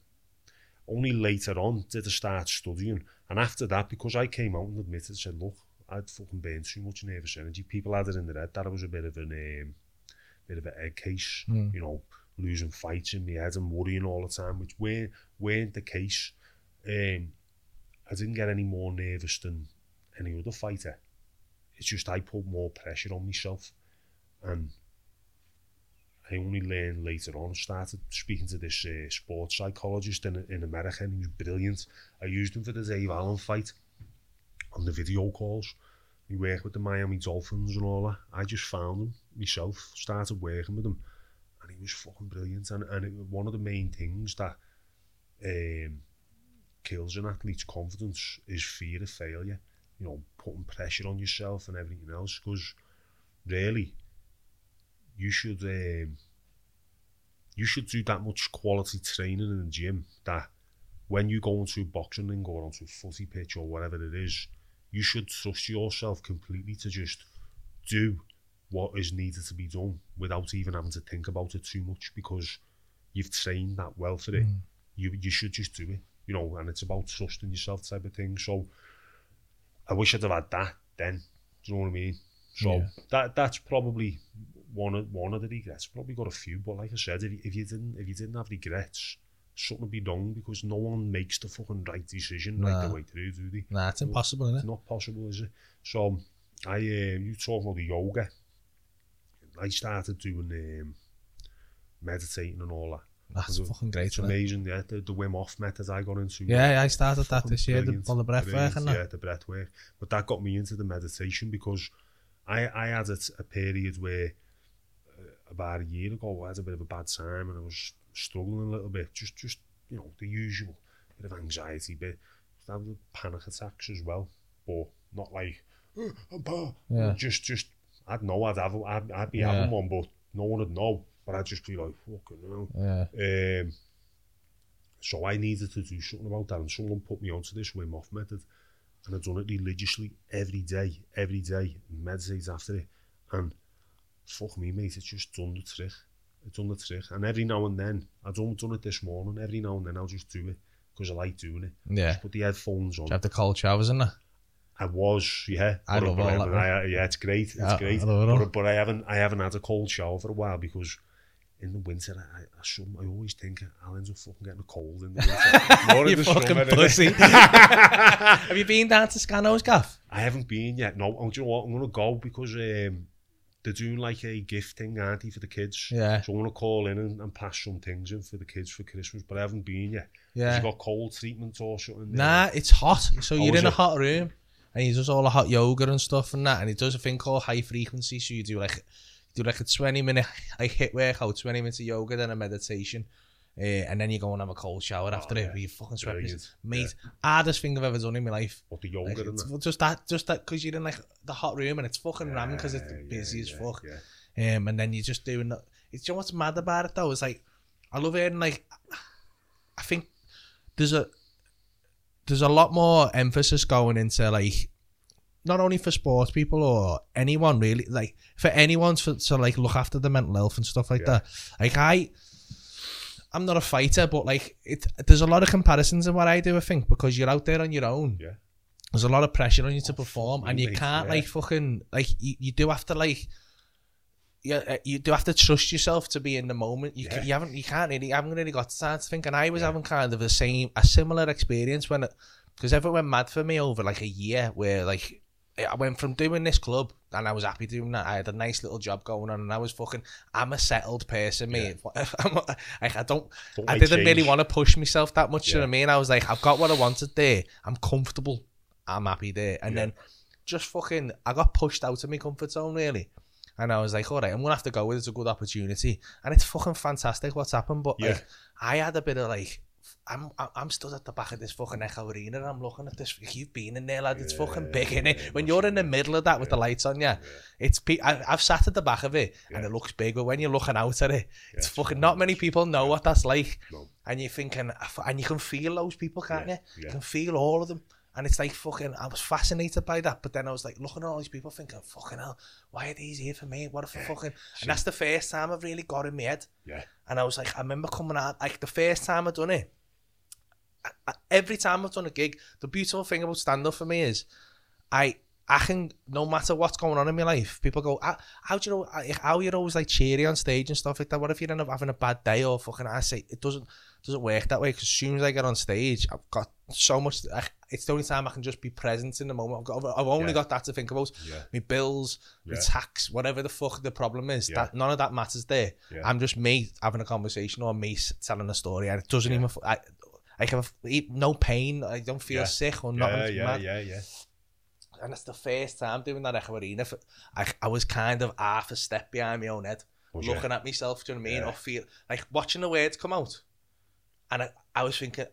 only later on did I start studying. And after that, because I came out and admitted, said, look, I'd fucking burned too much nervous energy. People had it in their head that I was a bit of an, um, bit of an egg case, Mm. you know, losing fights in my head and worrying all the time, which weren't, weren't the case. Um, I didn't get any more nervous than any other fighter. It's just I put more pressure on myself. And I only learned later on, started speaking to this uh, sports psychologist in, in America, and he was brilliant. I used him for the Dave Allen fight on the video calls. He worked with the Miami Dolphins and all that. I just found him myself, started working with him, and he was fucking brilliant. And, and it, one of the main things that um, kills an athlete's confidence is fear of failure. You know, putting pressure on yourself and everything else. Because really, you should um, you should do that much quality training in the gym that when you go into boxing ring or onto a footy pitch or whatever it is, you should trust yourself completely to just do what is needed to be done without even having to think about it too much because you've trained that well for it. Mm. You you should just do it, you know, and it's about trusting yourself type of thing. So I wish I'd have had that then. Do you know what I mean? So Yeah. that that's probably one of, one of the regrets, probably got a few, but like I said, if, if you didn't if you didn't have regrets, something would be wrong because no one makes the fucking right decision nah. right the way through, do they? Nah, it's impossible, isn't it? It's not possible, is it? So, I, um, you talk about the yoga. I started doing um, meditating and all that. That's the, fucking great, It's amazing, it? yeah. The, the Wim Hof method I got into. Yeah, yeah I started that this year, the, on the breath work. And that. Yeah, the breath work. But that got me into the meditation because I, I had a, a period where about a year ago, I had a bit of a bad time and I was struggling a little bit, just, just you know, the usual bit of anxiety, bit of panic attacks as well, but not like, oh, I'm bad. Yeah. Just, just, I'd know I'd have, I'd, I'd be yeah. having one, but no one would know, but I'd just be like, fucking hell. Yeah. Um, so I needed to do something about that, and someone put me onto this Wim Hof method, and I've done it religiously every day, every day, meditate after it, and fuck me mate, it's just done the trick. It's done the trick. And every now and then, I don't done it this morning, every now and then I'll just do it because I like doing it. Yeah. Just put the headphones on. Do you have the cold showers in there? I was, yeah. I but, love but all I, that. I, yeah, it's great. It's yeah, great. I love it all. But, but I haven't, I haven't had a cold shower for a while because in the winter, I, I, some, I always think I'll end up fucking getting a cold in the winter. More you the fucking summer, pussy. Have you been down to Scano's Gaff? I haven't been yet. No, oh, do you know what? I'm going to go because um, they're doing like a gift thing, aren't they, for the kids? Yeah. So I'm gonna call in and, and pass some things in for the kids for Christmas, but I haven't been yet. Yeah. you got cold treatment or something? Nah, it's hot. So you're in a hot room and he does all the hot yoga and stuff and that. And he does a thing called high frequency. So you do like do like a 20 minute like hit workout, 20 minutes of yoga, then a meditation. Uh, and then you go and have a cold shower after it yeah. where you fucking sweat. Mate, hardest thing I've ever done in my life. What the yoga Like, and that. just that, just that, because you're in like the hot room and it's fucking ramming because it's Yeah, busy yeah, as fuck. Yeah. Um, and then you're just doing that. It's you know what's mad about it though? It's like I love hearing like I think there's a there's a lot more emphasis going into like not only for sports people or anyone really like for anyone to, to like look after the mental health and stuff like Yeah. that. Like I I'm not a fighter, but like it there's a lot of comparisons in what I do, I think, because you're out there on your own. Yeah. There's a lot of pressure on you to perform and you can't yeah. like fucking like you, you do have to like yeah, uh, you do have to trust yourself to be in the moment. You, Yeah. you haven't, you can't really, you haven't really got time to think. And I was having kind of the same, a similar experience when because everything went mad for me over like a year, where like I went from doing this club and I was happy doing that. I had a nice little job going on and I was fucking, I'm a settled person, mate. I'm, like, I don't, Don't I didn't really want to push myself that much. You know Yeah. what I mean? I was like, I've got what I wanted there. I'm comfortable. I'm happy there. And Yeah. then just fucking, I got pushed out of my comfort zone really. And I was like, all right, I'm going to have to go with it. It's a good opportunity. And it's fucking fantastic what's happened. But Yeah. like, I had a bit of like, I'm, I'm stood at the back of this fucking echo arena and I'm looking at this, you've been in there, lad, it's yeah, fucking big, yeah, innit? Yeah, when you're in the middle of that yeah. with the lights on, yeah, it's, I, I've sat at the back of it yeah. and it looks big, but when you're looking out at it, it's yeah, fucking, not many people know yeah. what that's like. No. And you're thinking, ah, and you can feel those people, can't yeah. you? You yeah. can feel all of them. And it's like fucking, I was fascinated by that. But then I was like looking at all these people thinking, fucking hell, why are these here for me? What if I fucking. And that's the first time I've really got in my head. Yeah. And I was like, I remember coming out, like the first time I done it, I, I- every time I've done a gig, the beautiful thing about stand up for me is I I can no matter what's going on in my life, people go, how, do you know how you're always like cheery on stage and stuff like that? What if you're end up having a bad day or fucking I say it doesn't doesn't work that way because as soon as I get on stage, I've got so much. I, it's the only time I can just be present in the moment. I've got I've only Yeah. got that to think about. Yeah. My bills, my tax, whatever the fuck the problem is. Yeah. That none of that matters there. Yeah. I'm just me having a conversation or me telling a story, and it doesn't even. f- I, I have no pain. I don't feel Yeah. sick or nothing. yeah, mad. yeah, yeah. And it's the first time doing that Echo Arena. I, I was kind of half a step behind my own head, Was looking at myself. Do you know what I mean? Yeah. Or feel like watching the words come out, And I, I was thinking,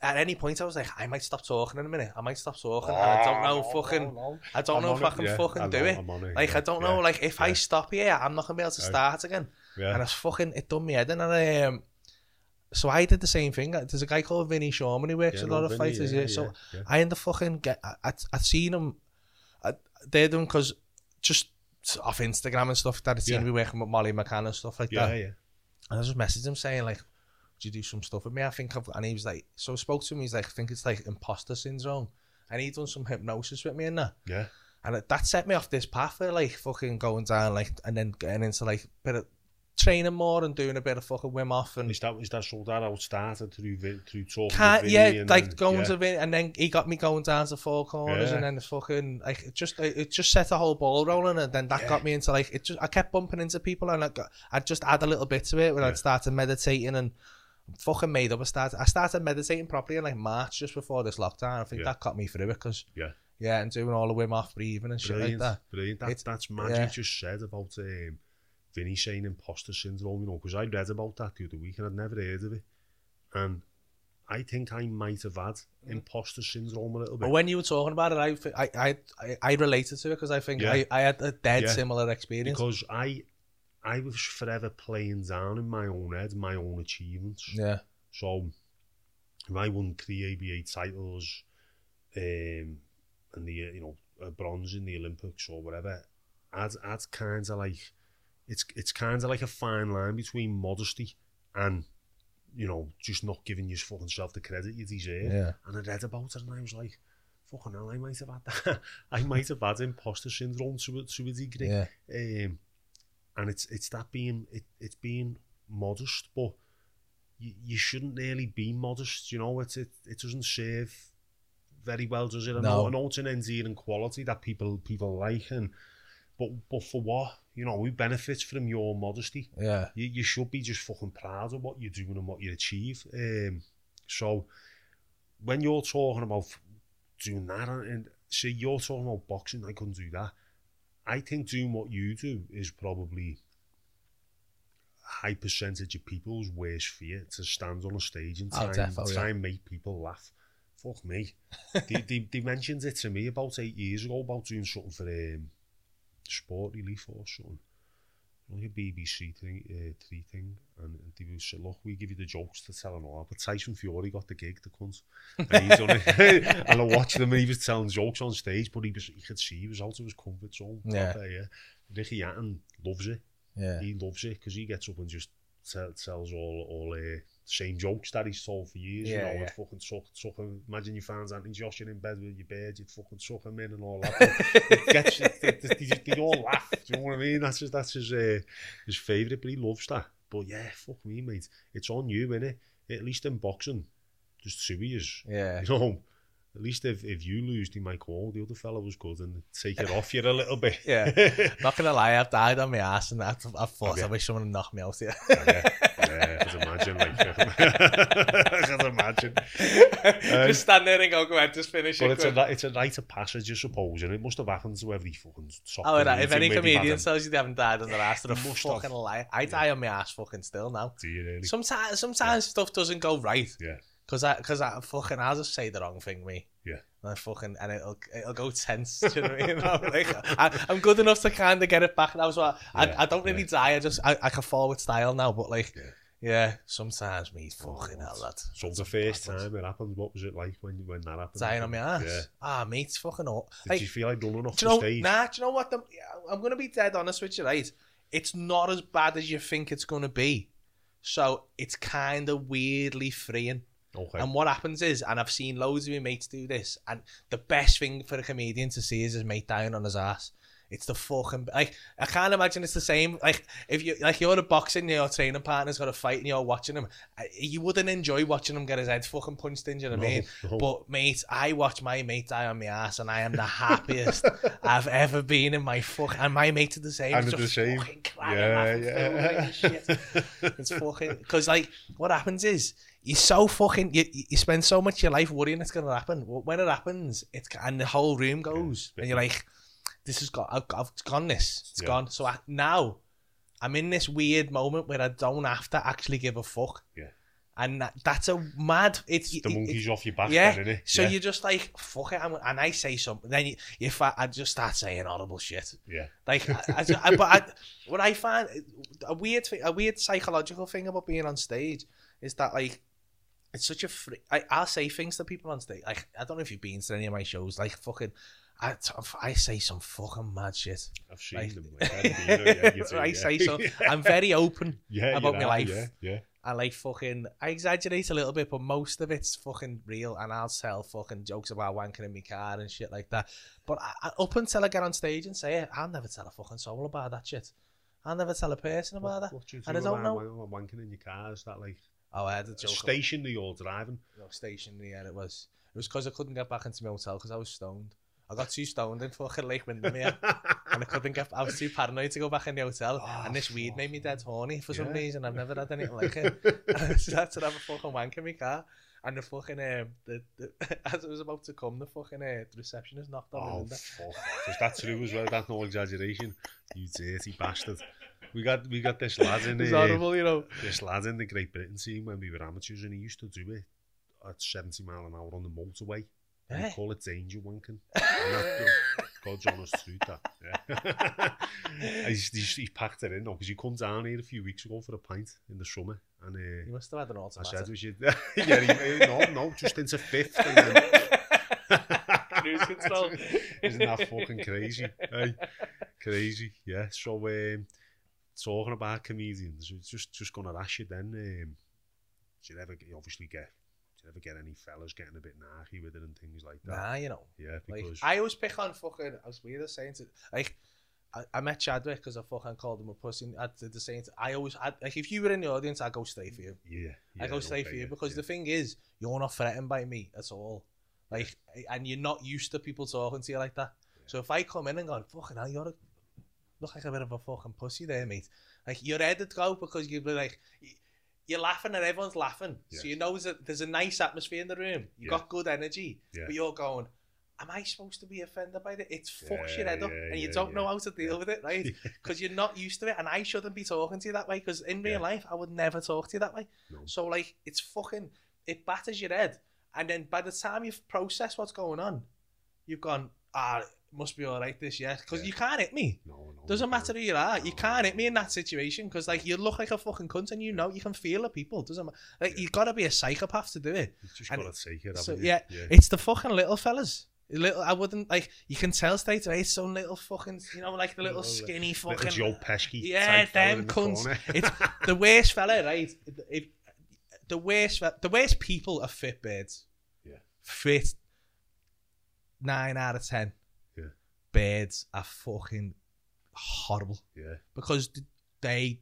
at any point I was like, I might stop talking in a minute. I might stop talking. Oh, and I don't ah, know fucking, no, no. I don't I'm know if it, I can yeah, fucking I know, do it. it. Like, yeah, I don't yeah, know, like, if yeah. I stop here, I'm not gonna be able to start again. Yeah. And it's fucking, it done me head in. And um, so I did the same thing. There's a guy called Vinny Shawman who works yeah, a lot no, of Vinny, fighters yeah, here. So yeah. I end up fucking get, I, I'd seen him, I, they're doing, because just off Instagram and stuff that I'd seen yeah. me working with Molly McCann and stuff like yeah, that. Yeah. And I just messaged him saying like, "Would you do some stuff with me?" I think I've. And he was like, so I spoke to him. He's like, I think it's like imposter syndrome, and he done some hypnosis with me and that. Yeah. And that set me off this path of like fucking going down like and then getting into like a bit of training more and doing a bit of fucking Wim Hof and Is that is that so that out started through through talking can't yeah and like then- going yeah. to Vin and then he got me going down to four corners Yeah. and then fucking like it just it just set the whole ball rolling and then that Yeah. got me into like it just I kept bumping into people and I got I'd just add a little bit to it when Yeah. I'd started meditating and fucking made up I started I started meditating properly in like March just before this lockdown I think Yeah. that got me through it because Yeah. yeah and doing all the Wim Hof breathing and shit like that brilliant. That, It's- that's magic yeah. just said about um, Vinny saying imposter syndrome, you know, because I read about that the other week and I'd never heard of it. And I think I might have had imposter syndrome a little bit. But when you were talking about it, I I I, I, I related to it because I think Yeah. I, I had a dead Yeah. similar experience. because I I was forever playing down in my own head my own achievements. Yeah. So, if I won three ABA titles, um, and the you know a bronze in the Olympics or whatever, I'd I'd kind of like it's it's kind of like a fine line between modesty and you know just not giving your fucking self the credit you deserve. Yeah. And I read about it and I was like, fucking hell, I might have had that. I might have had imposter syndrome to a, to a degree. Yeah. Um, and it's it's that being it, it's being modest, but you, you shouldn't really be modest. You know, it it, it doesn't serve very well, does it? I know, No. I know it's an endearing quality that people people like, and but but for what? You know, who benefits from your modesty? yeah, You, you should be just fucking proud of what you're doing and what you achieve. Um, so when you're talking about doing that, and, and see, you're talking about boxing, I couldn't do that. I think doing what you do is probably a high percentage of people's worst fear to stand on a stage and Oh, try, and, try yeah. and make people laugh. Fuck me. they, they, they mentioned it to me about eight years ago about doing something for um, sport relief or something. Like a BBC thing, uh, three thing, and, and they said, "Look, we give you the jokes to tell and all." But Tyson Fury got the gig, the cunt, and he's done it. and I watched him, and he was telling jokes on stage, but he was, you could see he was out of his comfort zone. Yeah. proper, yeah. Ricky Hatton loves it. yeah, He loves it because he gets up and just tell, tells all all uh, same jokes that he's told for years. you Yeah, know, yeah. fucking suck, suck him. Imagine you found Anthony Joshua in bed with your bird, you'd fucking suck him in and all that. But it gets, they, they, they, they all laugh. Do you know what I mean? That's his, that's his, uh, his favourite, but he loves that. But yeah, fuck me, mate. It's on you, innit? At least in boxing, there's two of yous. yeah, You know, At least if, if you lose, they might call the other fella was good and take it off you a little bit. Yeah. Not gonna lie, I've died on my ass and I've, I've thought Have I you? wish someone would knock me out here. yeah, yeah, Chos imagine, like. Chos imagine. Um, just stand there and go, go ahead, just finish but it. But it's a, it's a rite of passage, I suppose, and it must have happened to every fucking soccer. Oh, right, if any comedian tells you they haven't died on their ass, they're a fucking lie. I die yeah. on my ass fucking still now. Do you really? Sometimes, sometimes yeah. stuff doesn't go right. Yeah. Because I, cause I fucking, I'll just say the wrong thing, me. Yeah. And I fucking, and it'll, it'll go tense, do you know what I mean? I'm, like, I, I'm good enough to kind of get it back now, so I, yeah, I, I don't really yeah. die, I just, I, I can with style now, but like, yeah. Yeah, sometimes me fucking hell that. So the first time it happened, what was it like when when that happened? Dying on my ass. Yeah. Ah, mate, it's fucking all. Did Like, you feel like running off the know, stage? nah, do you know what? The, I'm going to be dead honest with you, right? It's not as bad as you think it's going to be. So it's kind of weirdly freeing. Okay. And what happens is, and I've seen loads of my mates do this, and the best thing for a comedian to see is his mate dying on his ass. It's the fucking like I can't imagine it's the same. Like if you like you're a boxing, your training partner's got a fight and you're watching him, you wouldn't enjoy watching him get his head fucking punched in. Do you know what I mean? no. But mate, I watch my mate die on my ass, and I am the happiest I've ever been in my fuck. And my mate are the same. And the same. Yeah, yeah. shit. It's fucking because like what happens is you're so fucking you, you spend so much of your life worrying it's gonna happen. When it happens, it's and the whole room goes, Yeah. and you're like, "This has got, I've, I've gone. This, it's Yeah. gone." So I, now I'm in this weird moment where I don't have to actually give a fuck. Yeah. And that, that's a mad. It's the it- monkey's off your back, yeah. then, innit? So yeah. you're just like fuck it, I'm, and I say something. Then you, you fa- I just start saying horrible shit. yeah. Like, I, I, ju- I- but I, what I find a weird, thing, a weird psychological thing about being on stage is that like it's such a free. I, I'll say things to people on stage. Like I don't know if you've been to any of my shows. Like fucking, I, I say some fucking mad shit. I've seen Like- them. Like, I've been there, yeah, do, I yeah. say so. I'm very open. yeah, about my life. Yeah, yeah. I like fucking. I exaggerate a little bit, but most of it's fucking real, and I'll tell fucking jokes about wanking in my car and shit like that. But I, up until I get on stage and say it, I'll never tell a fucking soul about that shit. I'll never tell a person about that. What do you And I don't know- wanking in your car? Is that like Oh, I had a joke. station that you're driving? no, station. Yeah, it was. It was because I couldn't get back into my hotel because I was stoned. I got two stoned in fucking Lake Windermere. and I couldn't get, I was too paranoid to go back in the hotel. Oh, and this weed made me dead horny for some yeah. reason. I've never had anything like it. and I had to have a fucking wank in my car. And the fucking, um, the, the, as it was about to come, the fucking uh, the receptionist knocked on oh, the window. Fuck. That's true as well. That's no exaggeration. You dirty bastard. We got, we got this lad in the... Horrible, you know. This lad in the Great Britain team when we were amateurs and he used to do it at 70 mile an hour on the motorway. Eh? You call it angel wanking. God, John was through that. Yeah. he's, he's, he's packed it in now, because he come down here a few weeks ago for a pint in the summer. And, uh, you must have had an automatic. I said we should... yeah, he, no, no, just into fifth. And then, cruise control. Isn't that fucking crazy? hey, crazy, yeah. So, um, talking about comedians, it's just, just going to ask you then, um, do you ever obviously get Do you ever get any fellas getting a bit narky with it and things like that? Nah, you know. Yeah, Like, because I always pick on fucking. I was weird as saying to like. I, I met Chadwick because I fucking called him a pussy. I did the same. I always, I, like, if you were in the audience, I'd go straight for you. yeah, I yeah, go straight okay, for you because yeah. the thing is, you're not threatened by me at all. Like, and you're not used to people talking to you like that. So if I come in and go, fucking hell, you're a, look like a bit of a fucking pussy there, mate. Like, you're ready to go because you'll be like, you're laughing and everyone's laughing. So you know that there's a nice atmosphere in the room. You Yeah. got good energy. Yeah. But you're going, am I supposed to be offended by it? It fucks your Yeah, head up and you yeah, don't know how to deal with it, right? Because you're not used to it, and I shouldn't be talking to you that way. Because in real Yeah. life, I would never talk to you that way. No. So like, it's fucking, it batters your head, and then by the time you've processed what's going on, you've gone, ah, must be all right this year, because Yeah. you can't hit me. No, no, Doesn't matter who you are, you can't hit me in that situation because like you look like a fucking cunt and you know you can feel the people. Doesn't matter. Like Yeah. you got to be a psychopath to do it. You just and gotta take it. So yeah, yeah. it's the fucking little fellas. Little, I wouldn't like. You can tell straight away. It's some little fucking, you know, like the little Little- skinny Little fucking. Joe Pesci. Yeah, them the cunts. corner. It's the worst fella, right? If, the worst, the worst people are fit birds. Yeah. Fit. Nine out of ten. Yeah. Birds are fucking horrible yeah, because they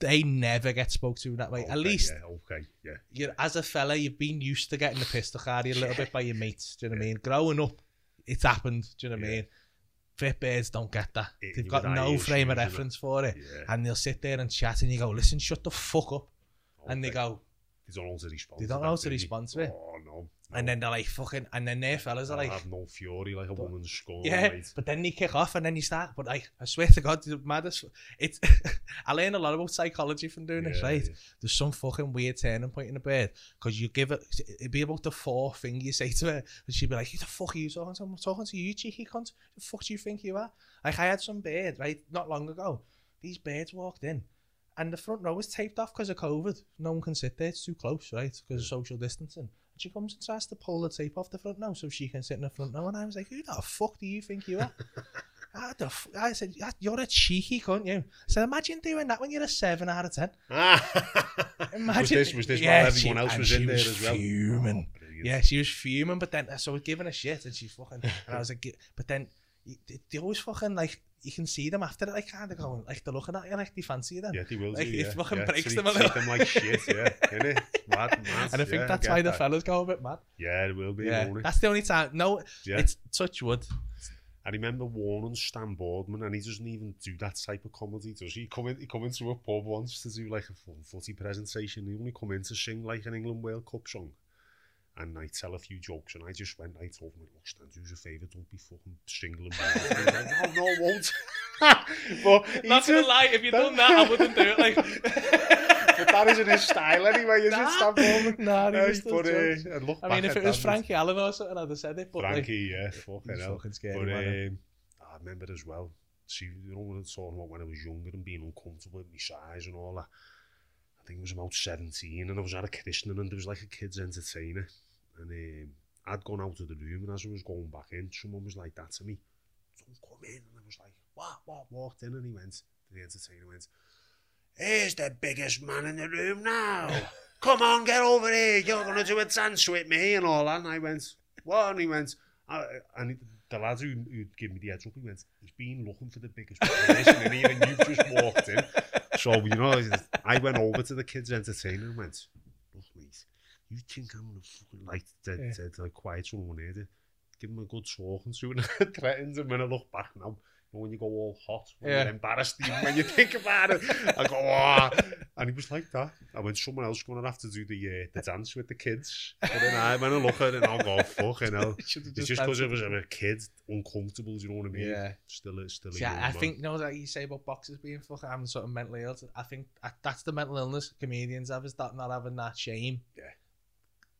they never get spoke to in that way. At least Yeah, okay, yeah. you're as a fella, you've been used to getting the piss to carry a little bit by your mates. Do you know what I mean? Growing up, it's happened. Do you know what I mean? Fit birds don't get that. Hitting They've got no frame of reference for it. Yeah. And they'll sit there and chat, and you go, "Listen, shut the fuck up." And they go, They don't know how to respond. They don't know how to respond to it. Oh no. And then they're like, "Fucking," and then their fellas are They'll like, have no fury like a But- woman's scorn. Yeah, mate. but then they kick off and then you start. But like, I swear to God, the maddest. It's I learned a lot about psychology from doing this. Right, yeah. there's some fucking weird turning point in the bed because you give it. It'd be about the fourth thing you say to her, and she'd be like, "Who the fuck are you talking to? I'm talking to you, cheeky cunt. The fuck do you think you are?" Like I had some bird right not long ago. These birds walked in. And the front row was taped off because of COVID. No one can sit there; it's too close, right? Because of social distancing. She comes and tries to pull the tape off the front row so she can sit in the front row. And I was like, "Who the fuck do you think you are?" How the f-? I said, ah, "You're a cheeky cunt, you." I said, "Imagine doing that when you're a seven out of ten. was Imagine." this was this Yeah, while everyone she- else was in there was as well? fuming. Oh. Yeah, she was fuming, but then so I was giving her shit, and she fucking. And I was like, but then they always fucking like you can see them after it, like, kind of going, like, the looking at you, like, they fancy them. Yeah, they will like, do, yeah. Fucking yeah. breaks so them a little. them like shit, yeah. Innit? Mad, mad. And I think yeah, that's I why that. the fellas go a bit mad. Yeah, it will be, yeah. won't it? That's the only time. No, yeah. it's touch wood. I remember warning Stan Boardman, and he doesn't even do that type of comedy, does he? He come, in, he come into a pub once to do like a footy presentation, he only come in to sing like an England World Cup song. And I tell a few jokes, and I just went, I told him, look, Stan, do us a favour, don't be fucking me. And like, no, no, I won't. but Not gonna just- lie, if you'd that- done that, I wouldn't do it. Like, but that isn't his style anyway, is Nah. it, Stan nah, he was but, uh, look I mean, if it was Frankie Allen or something, I'd have said it. But Frankie, yeah, fucking hell. fucking scary, But man. um, I remember as well. See, you know, when I was talking about when I was younger and being uncomfortable with my size and all that. I think it was about 17 and I was at a christening and there was like a kids entertainer. And um, I'd gone out of the room and as I was going back in, someone was like that to me. Don't come in. And I was like, what, what? Walked in and he went, the entertainer went, Here's the biggest man in the room now. Come on, get over here. You're going to do a dance with me and all that. And I went, what? And he went, uh, and the lad who, who gave me the heads up, he went, he's been looking for the biggest person and you've just walked in. So, you know, I went over to the kids' entertainer and went, you think I'm gonna fucking like dead, yeah. dead, like quiet someone here, give him a good talk and threatens him when I look back now. You know, when you go all hot, when yeah. you're embarrassed even when you think about it, I go, ah. And he was like that. I went, someone else going to have to do the uh, the dance with the kids, but then I when I look at it and I'll go, fucking you know. It's just because it was a kid, uncomfortable, do you know what I mean? Yeah. Still, still See, a young I man. think, you know, that you say about boxers being fucking, having sort of mentally ill. I think I, that's the mental illness comedians have, is that not having that shame. Yeah.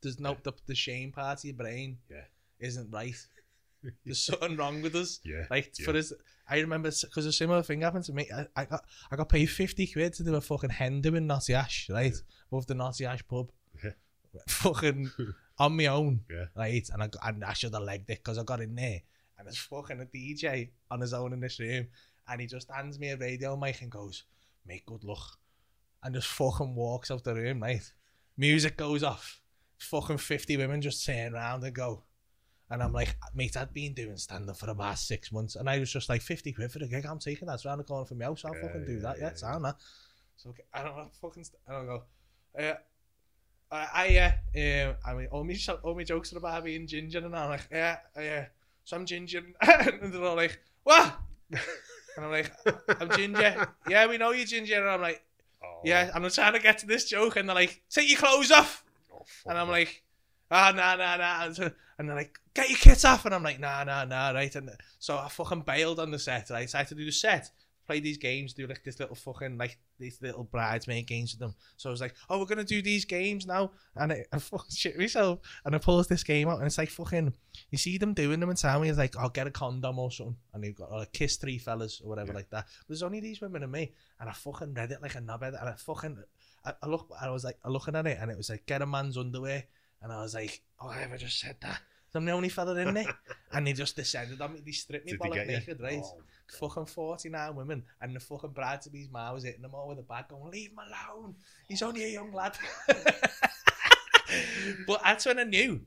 There's no, the, the shame part of your brain Yeah. isn't right. There's something wrong with us. Yeah. Like yeah. for us, I remember because a similar thing happened to me. I, I got I got paid fifty quid to do a fucking hen do in Knotty Ash, right? Above the Knotty Ash pub. Yeah. Fucking on my own, Yeah. right? And I and I should have legged it because I got in there and there's fucking a DJ on his own in this room, and he just hands me a radio mic and goes, "Make good luck," and just fucking walks out the room, right? Music goes off. Fucking fifty women just turn around and go. And I'm like, mate, I'd been doing stand up for about six months. And I was just like, 50 quid for the gig, I'm taking that. It's around the corner from my house. I'll Yeah, fucking do that. Yeah, yeah, it's on that. So okay, I don't know, fucking, st- I don't go, uh, I, I, yeah, um, I mean, all my, all my jokes are about being ginger. And I'm like, yeah, yeah, so I'm ginger. and they're all like, what? And I'm like, I'm ginger. yeah, we know you're ginger. And I'm like, Oh, yeah, and I'm trying to get to this joke. And they're like, take your clothes off. Oh, and I'm like, ah, oh, nah, nah, nah. And, so, and they're like, get your kit off. And I'm like, nah, nah, nah, right. And so I fucking bailed on the set, right? So I had to do the set, play these games, do like this little fucking, like these little bridesmaid games with them. So I was like, oh, we're going to do these games now. And I, I fucking shit myself. And I pulls this game out and it's like fucking, you see them doing them and tell me, it's like, I'll oh, get a condom or something. And they've got like, kiss three fellas or whatever yeah. like that. But there's only these women and me. And I fucking read it like a knobhead. And I fucking I, look, I was like, I'm looking at it, and it was like, get a man's underwear. And I was like, oh, I ever just said that. I'm the only fella in there. and they just descended on me. They stripped me bollock naked, you? right? Oh, fucking 49 women. And the fucking bride-to-be's ma was hitting them all with a bag going, leave him alone. He's only a young lad. but that's when I knew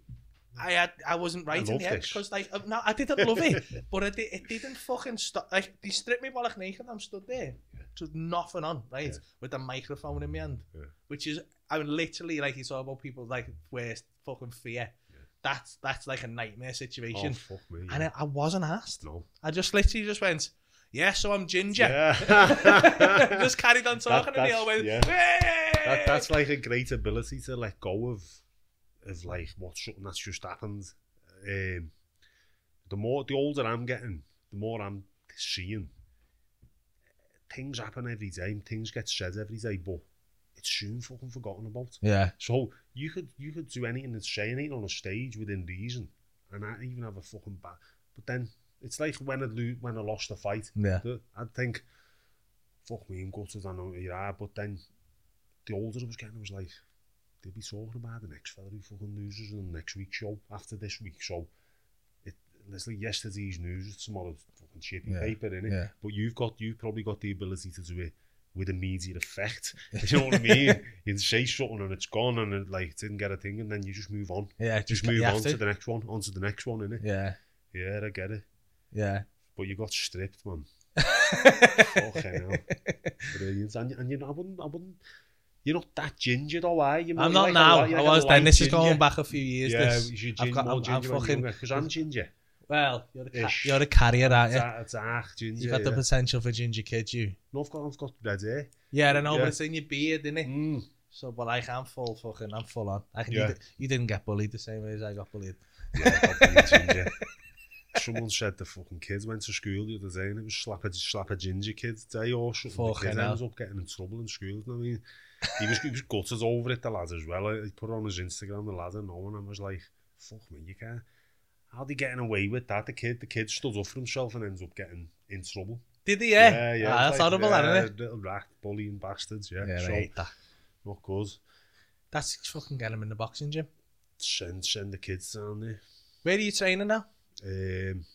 I had, I wasn't right I in the head because like uh, no I didn't love it but it, it didn't fucking stop like they stripped me bollock naked I'm stood there just nothing on, right? Yeah. With the microphone in my hand, Yeah. which is I mean literally like you saw about people like worst fucking fear. That's that's like a nightmare Oh, situation. fuck me. and I, I wasn't asked. no. I just literally just went, yeah, so I'm ginger. Yeah. just carried on talking and they that's- all went, yeah. That, that's like a great ability to let go of of like what's something that's just happened. Um, the more the older I'm getting, the more I'm seeing things happen every time, things get said every day, but it's soon fucking forgotten about. Yeah. So you could you could do anything and say anything on a stage within reason, and I even have a fucking bad. But then it's like when I lo- when I lost the fight. Yeah. The, I'd think, fuck me, I'm gutted. I know you are, but then the older I was getting, I was like, they'll be talking about the next fella who fucking loses in the next week's show after this week. So it's like yesterday's news, is tomorrow's fucking chippy Yeah, paper, innit? yeah. But you've got, you've probably got the ability to do it with immediate effect. you know what I mean? You say something and it's gone and it like didn't get a thing and then you just move on. yeah. Just move on to. the next one, on to the next one, innit? yeah, Yeah, I get it. yeah. But you got stripped, man. Fucking hell. Brilliant. And, and you know, I wouldn't, I wouldn't, you're not that ginger though, are you? I'm You're not like now. you're I was then. This is going back a few years. Yeah, this. you should I've got- more I'm- I'm ginger when fucking- you're because I'm ginger. Well, you're a, ca Ish. you're a carrier, aren't you? It's arch, ginger. You've got the yeah. potential for ginger kid, you. No, I've got, I've got red hair. Eh? Yeah, I know, yeah. but it's in your beard, isn't it? Mm. So, but like, I'm full fucking, I'm full on. Like, yeah. you, you didn't get bullied the same way as I got bullied. Yeah, I got bullied, ginger. Someone said the fucking kids went to school the other day and it was slap a, slap a ginger kid day or something. Fucking the kid ends up getting in trouble in school, you know what I mean? he was, he was gutted over it, the lad, as well. He put it on his Instagram, the lad, and no one, and was like, fuck me, you can't. How'd he getting away with that? The kid, the kid stood up for himself and ends up getting in trouble. Did he? Yeah. yeah. yeah Ah, that's like, horrible, yeah, isn't it? Little rat bullying bastards, yeah. Yeah, so, I hate that. not good. That's fucking get him in the boxing gym. Send, send the kids down there. Where are you training now? Um,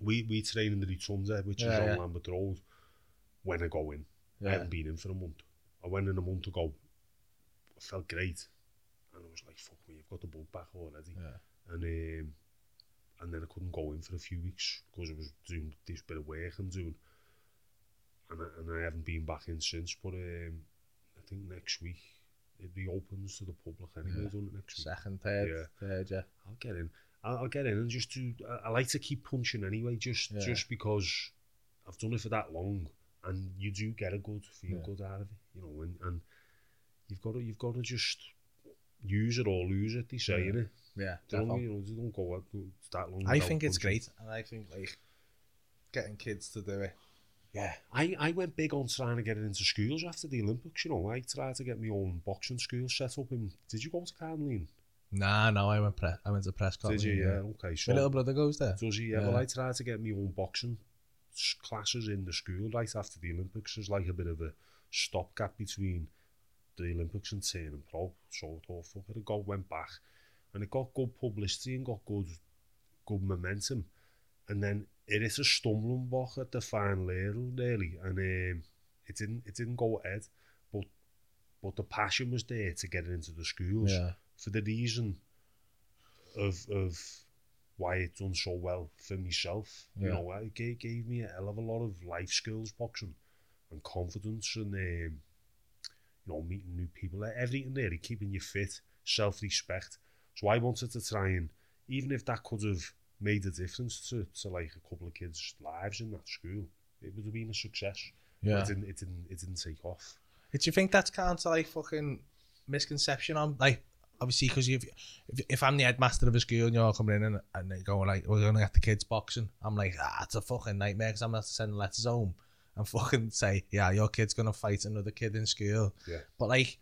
we we train in the Rotunda, which Yeah, is on yeah. Lambert Road. When I go in, I haven't been in for a month. I went in a month ago. I felt great, and I was like, "Fuck me, I've got the bug back already." Yeah. And um, and then I couldn't go in for a few weeks because I was doing this bit of work I'm doing, and I, and I haven't been back in since. But um, I think next week it reopens to the public anyway. Yeah. Doesn't it next week? Second, third, Yeah. third, yeah. I'll get in. I'll, I'll get in and just do. I, I like to keep punching anyway, just Yeah. just because I've done it for that long, and you do get a good feel Yeah. good out of it, you know. And, and you've got to you've got to just use it or lose it, they say, yeah. innit? Yeah, don't, you know, they don't go out that long. I think it's great, and I think, like, getting kids to do it. Yeah, I, I went big on trying to get it into schools after the Olympics, you know. I tried to get my own boxing school set up in... Did you go to Carnline? Nah, no, I went, pre I went to Prescott. Did you? Yeah, okay. So, my little brother goes there. Does he? Yeah, yeah. well, I tried to get my own boxing classes in the school right after the Olympics as like a bit of a stopgap between the Olympics and turn and pro, so awful. And it got went back, and it got good publicity and got good good momentum. And then it is a stumbling block at the final hurdle, really, and um, it didn't it didn't go ahead, but but the passion was there to get it into the schools yeah. for the reason of of why it's done so well for myself. Yeah. You know, it gave, gave me a hell of a lot of life skills boxing and confidence and um, you know, meeting new people, e- everything really, keeping you fit, self-respect. So I wanted to try and, even if that could have made a difference to, to like a couple of kids' lives in that school, it would have been a success. Yeah. But it didn't, it didn't, it didn't take off. Do you think that's kind of like fucking misconception on like obviously because if, if I'm the headmaster of a school and you're coming in and, and going like we're going to get the kids boxing I'm like ah it's a fucking nightmare because I'm going to send letters home and fucking say yeah your kid's gonna fight another kid in school. Yeah. But like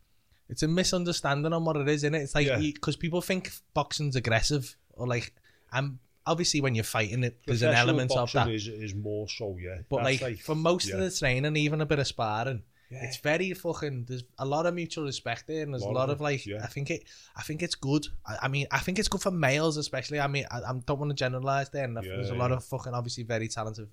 it's a misunderstanding on what it is, isn't it? It's like Yeah. because people think boxing's aggressive or like I'm obviously when you're fighting it there's an element of that. Is, is more so, yeah. But That's like, for most yeah. of the training, even a bit of sparring, Yeah. it's very fucking. There's a lot of mutual respect there, and there's a Lot lot of of like. yeah. I think it. I think it's good. I, I mean, I think it's good for males, especially. I mean, I, I don't want to generalize there. And there's a Yeah, lot of fucking obviously very talented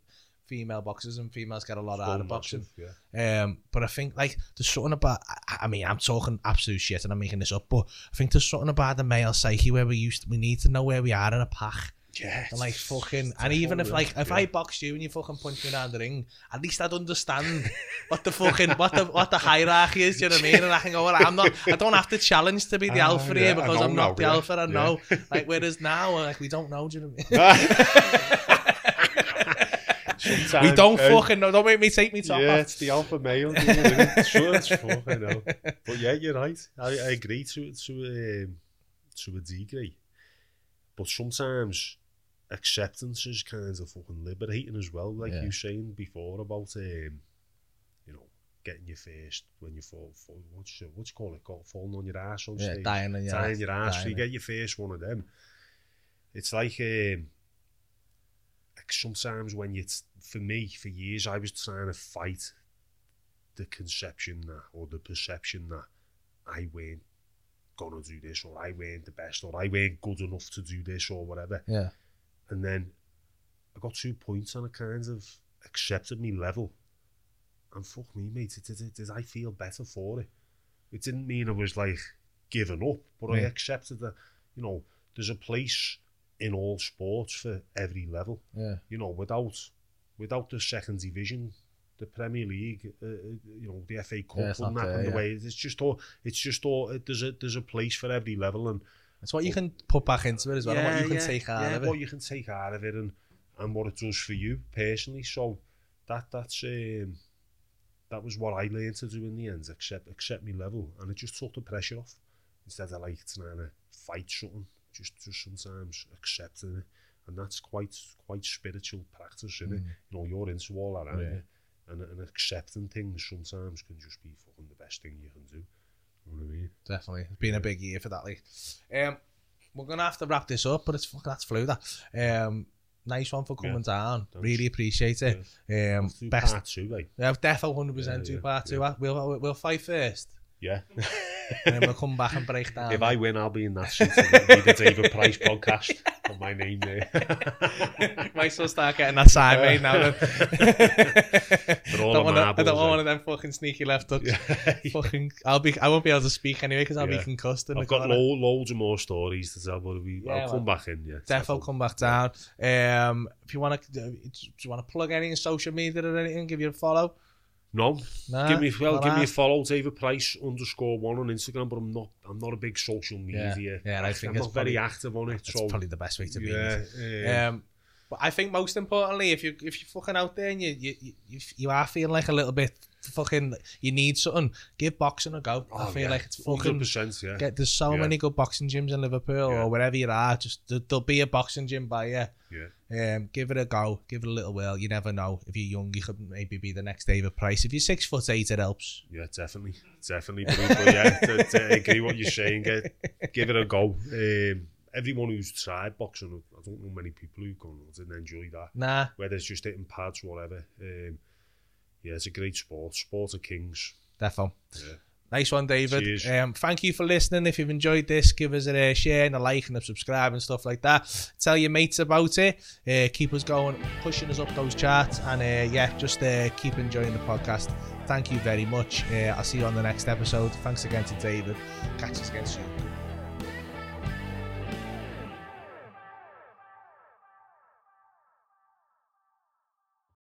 female boxers, and females get a lot out of boxing. massive, Yeah. Um, but I think like there's something about. I, I mean, I'm talking absolute shit, and I'm making this up. But I think there's something about the male psyche where we used we need to know where we are in a pack. Yeah, And like fucking, and even if like if yeah. I box you and you fucking punch me down the ring, at least I'd understand what the fucking what the what the hierarchy is. Do you know what I mean? And I can go, well, I'm not. I don't have to challenge to be the Ah, alpha yeah, here because I'm not now, the yeah, alpha. I know. Like whereas now, like we don't know. Do you know what I mean? Sometimes, we don't fucking know. Don't make me take me top yeah, off. it's the alpha male. doing it, isn't it? sure, it's fucking hell. But yeah, you're right. I, I agree to to um, to a degree. But sometimes acceptance is kind of fucking liberating as well. Like Yeah. you were saying before about um, you know getting your first when you fall, fall what's your, what's you call it? Called falling on your ass on Yeah, stage. dying on your dying ass, your ass. So you get your first one of them. It's like um, like sometimes when you, for me, for years, I was trying to fight the conception that, or the perception that I weren't gonna do this, or I weren't the best, or I weren't good enough to do this, or whatever. Yeah, And then I got two points and I kind of accepted me level. And fuck me, mate, did, did, did I feel better for it? It didn't mean I was like giving up, but I accepted that, you know, there's a place in all sports for every level. Yeah. You know, without without the second division, the Premier League, uh, uh you know, the FA Cup yeah, wouldn't happen yeah. the way it's just all it's just all it, there's a there's a place for every level and it's what you oh. can put back into it as well, yeah, and what you can yeah, take out yeah, of it. What you can take out of it and and what it does for you personally. So that that's um, that was what I learned to do in the end, accept accept me level, and it just took the pressure off instead of like trying to fight something just just sometimes accepting it. And that's quite quite spiritual practice, isn't mm. it? You know, you're into all that, aren't yeah. you? And, and accepting things sometimes can just be fucking the best thing you can do. You know what I mean? Definitely. It's been a big year for that, like. Um, we're going to have to wrap this up, but it's fuck, that's flew that. Um, nice one for coming yeah, down. Thanks. Really appreciate it. Yeah. Um, best part two, like. Yeah, definitely 100% yeah, yeah, two part yeah. two. We'll, we'll fight first. Yeah. and we'll come back and break down. If I win, I'll be in that seat. be the David Price podcast on my name there. Might as well start getting that sign, made now. They're all don't wanna, I don't want one eh? of them fucking sneaky left hooks. yeah. fucking, I'll be, I won't be able to speak anyway because I'll yeah. be concussed. In I've got lo loads of more stories to tell, but we, yeah, I'll come back in. Yeah, Def, come back down. Um, if you want to, do you want to plug anything social media or anything, give you a follow. No, Nah, give me well, give me a follow, David Price underscore one on Instagram. But I'm not, I'm not a big social media. yeah, and I think I'm not very active on it. So probably the best way to be. yeah, Yeah. yeah, Um, but I think most importantly, if you if you're fucking out there and you you, you, you are feeling like a little bit fucking, you need something, give boxing a go. I Oh, feel yeah. like it's fucking. 100%, yeah. Get, there's so Yeah. many good boxing gyms in Liverpool Yeah. or wherever you are. Just there- there'll be a boxing gym by you. yeah. Um, give it a go. Give it a little whirl. You never know. If you're young, you could maybe be the next David Price. If you're six foot eight, it helps. Yeah, definitely, definitely. But, yeah, to, to agree what you're saying. Get, give it a go. Um, everyone who's tried boxing, I don't know many people who've gone "Oh, didn't enjoy that. Nah, Whether it's just hitting pads, whatever. Um, yeah, it's a great sport. Sport of kings. defo. Yeah. Nice one, David. Um, thank you for listening. If you've enjoyed this, give us a share and a like and a subscribe and stuff like that. Tell your mates about it. Uh, keep us going, pushing us up those charts, and uh, yeah, just uh, keep enjoying the podcast. Thank you very much. Uh, I'll see you on the next episode. Thanks again to David. Catch us again soon.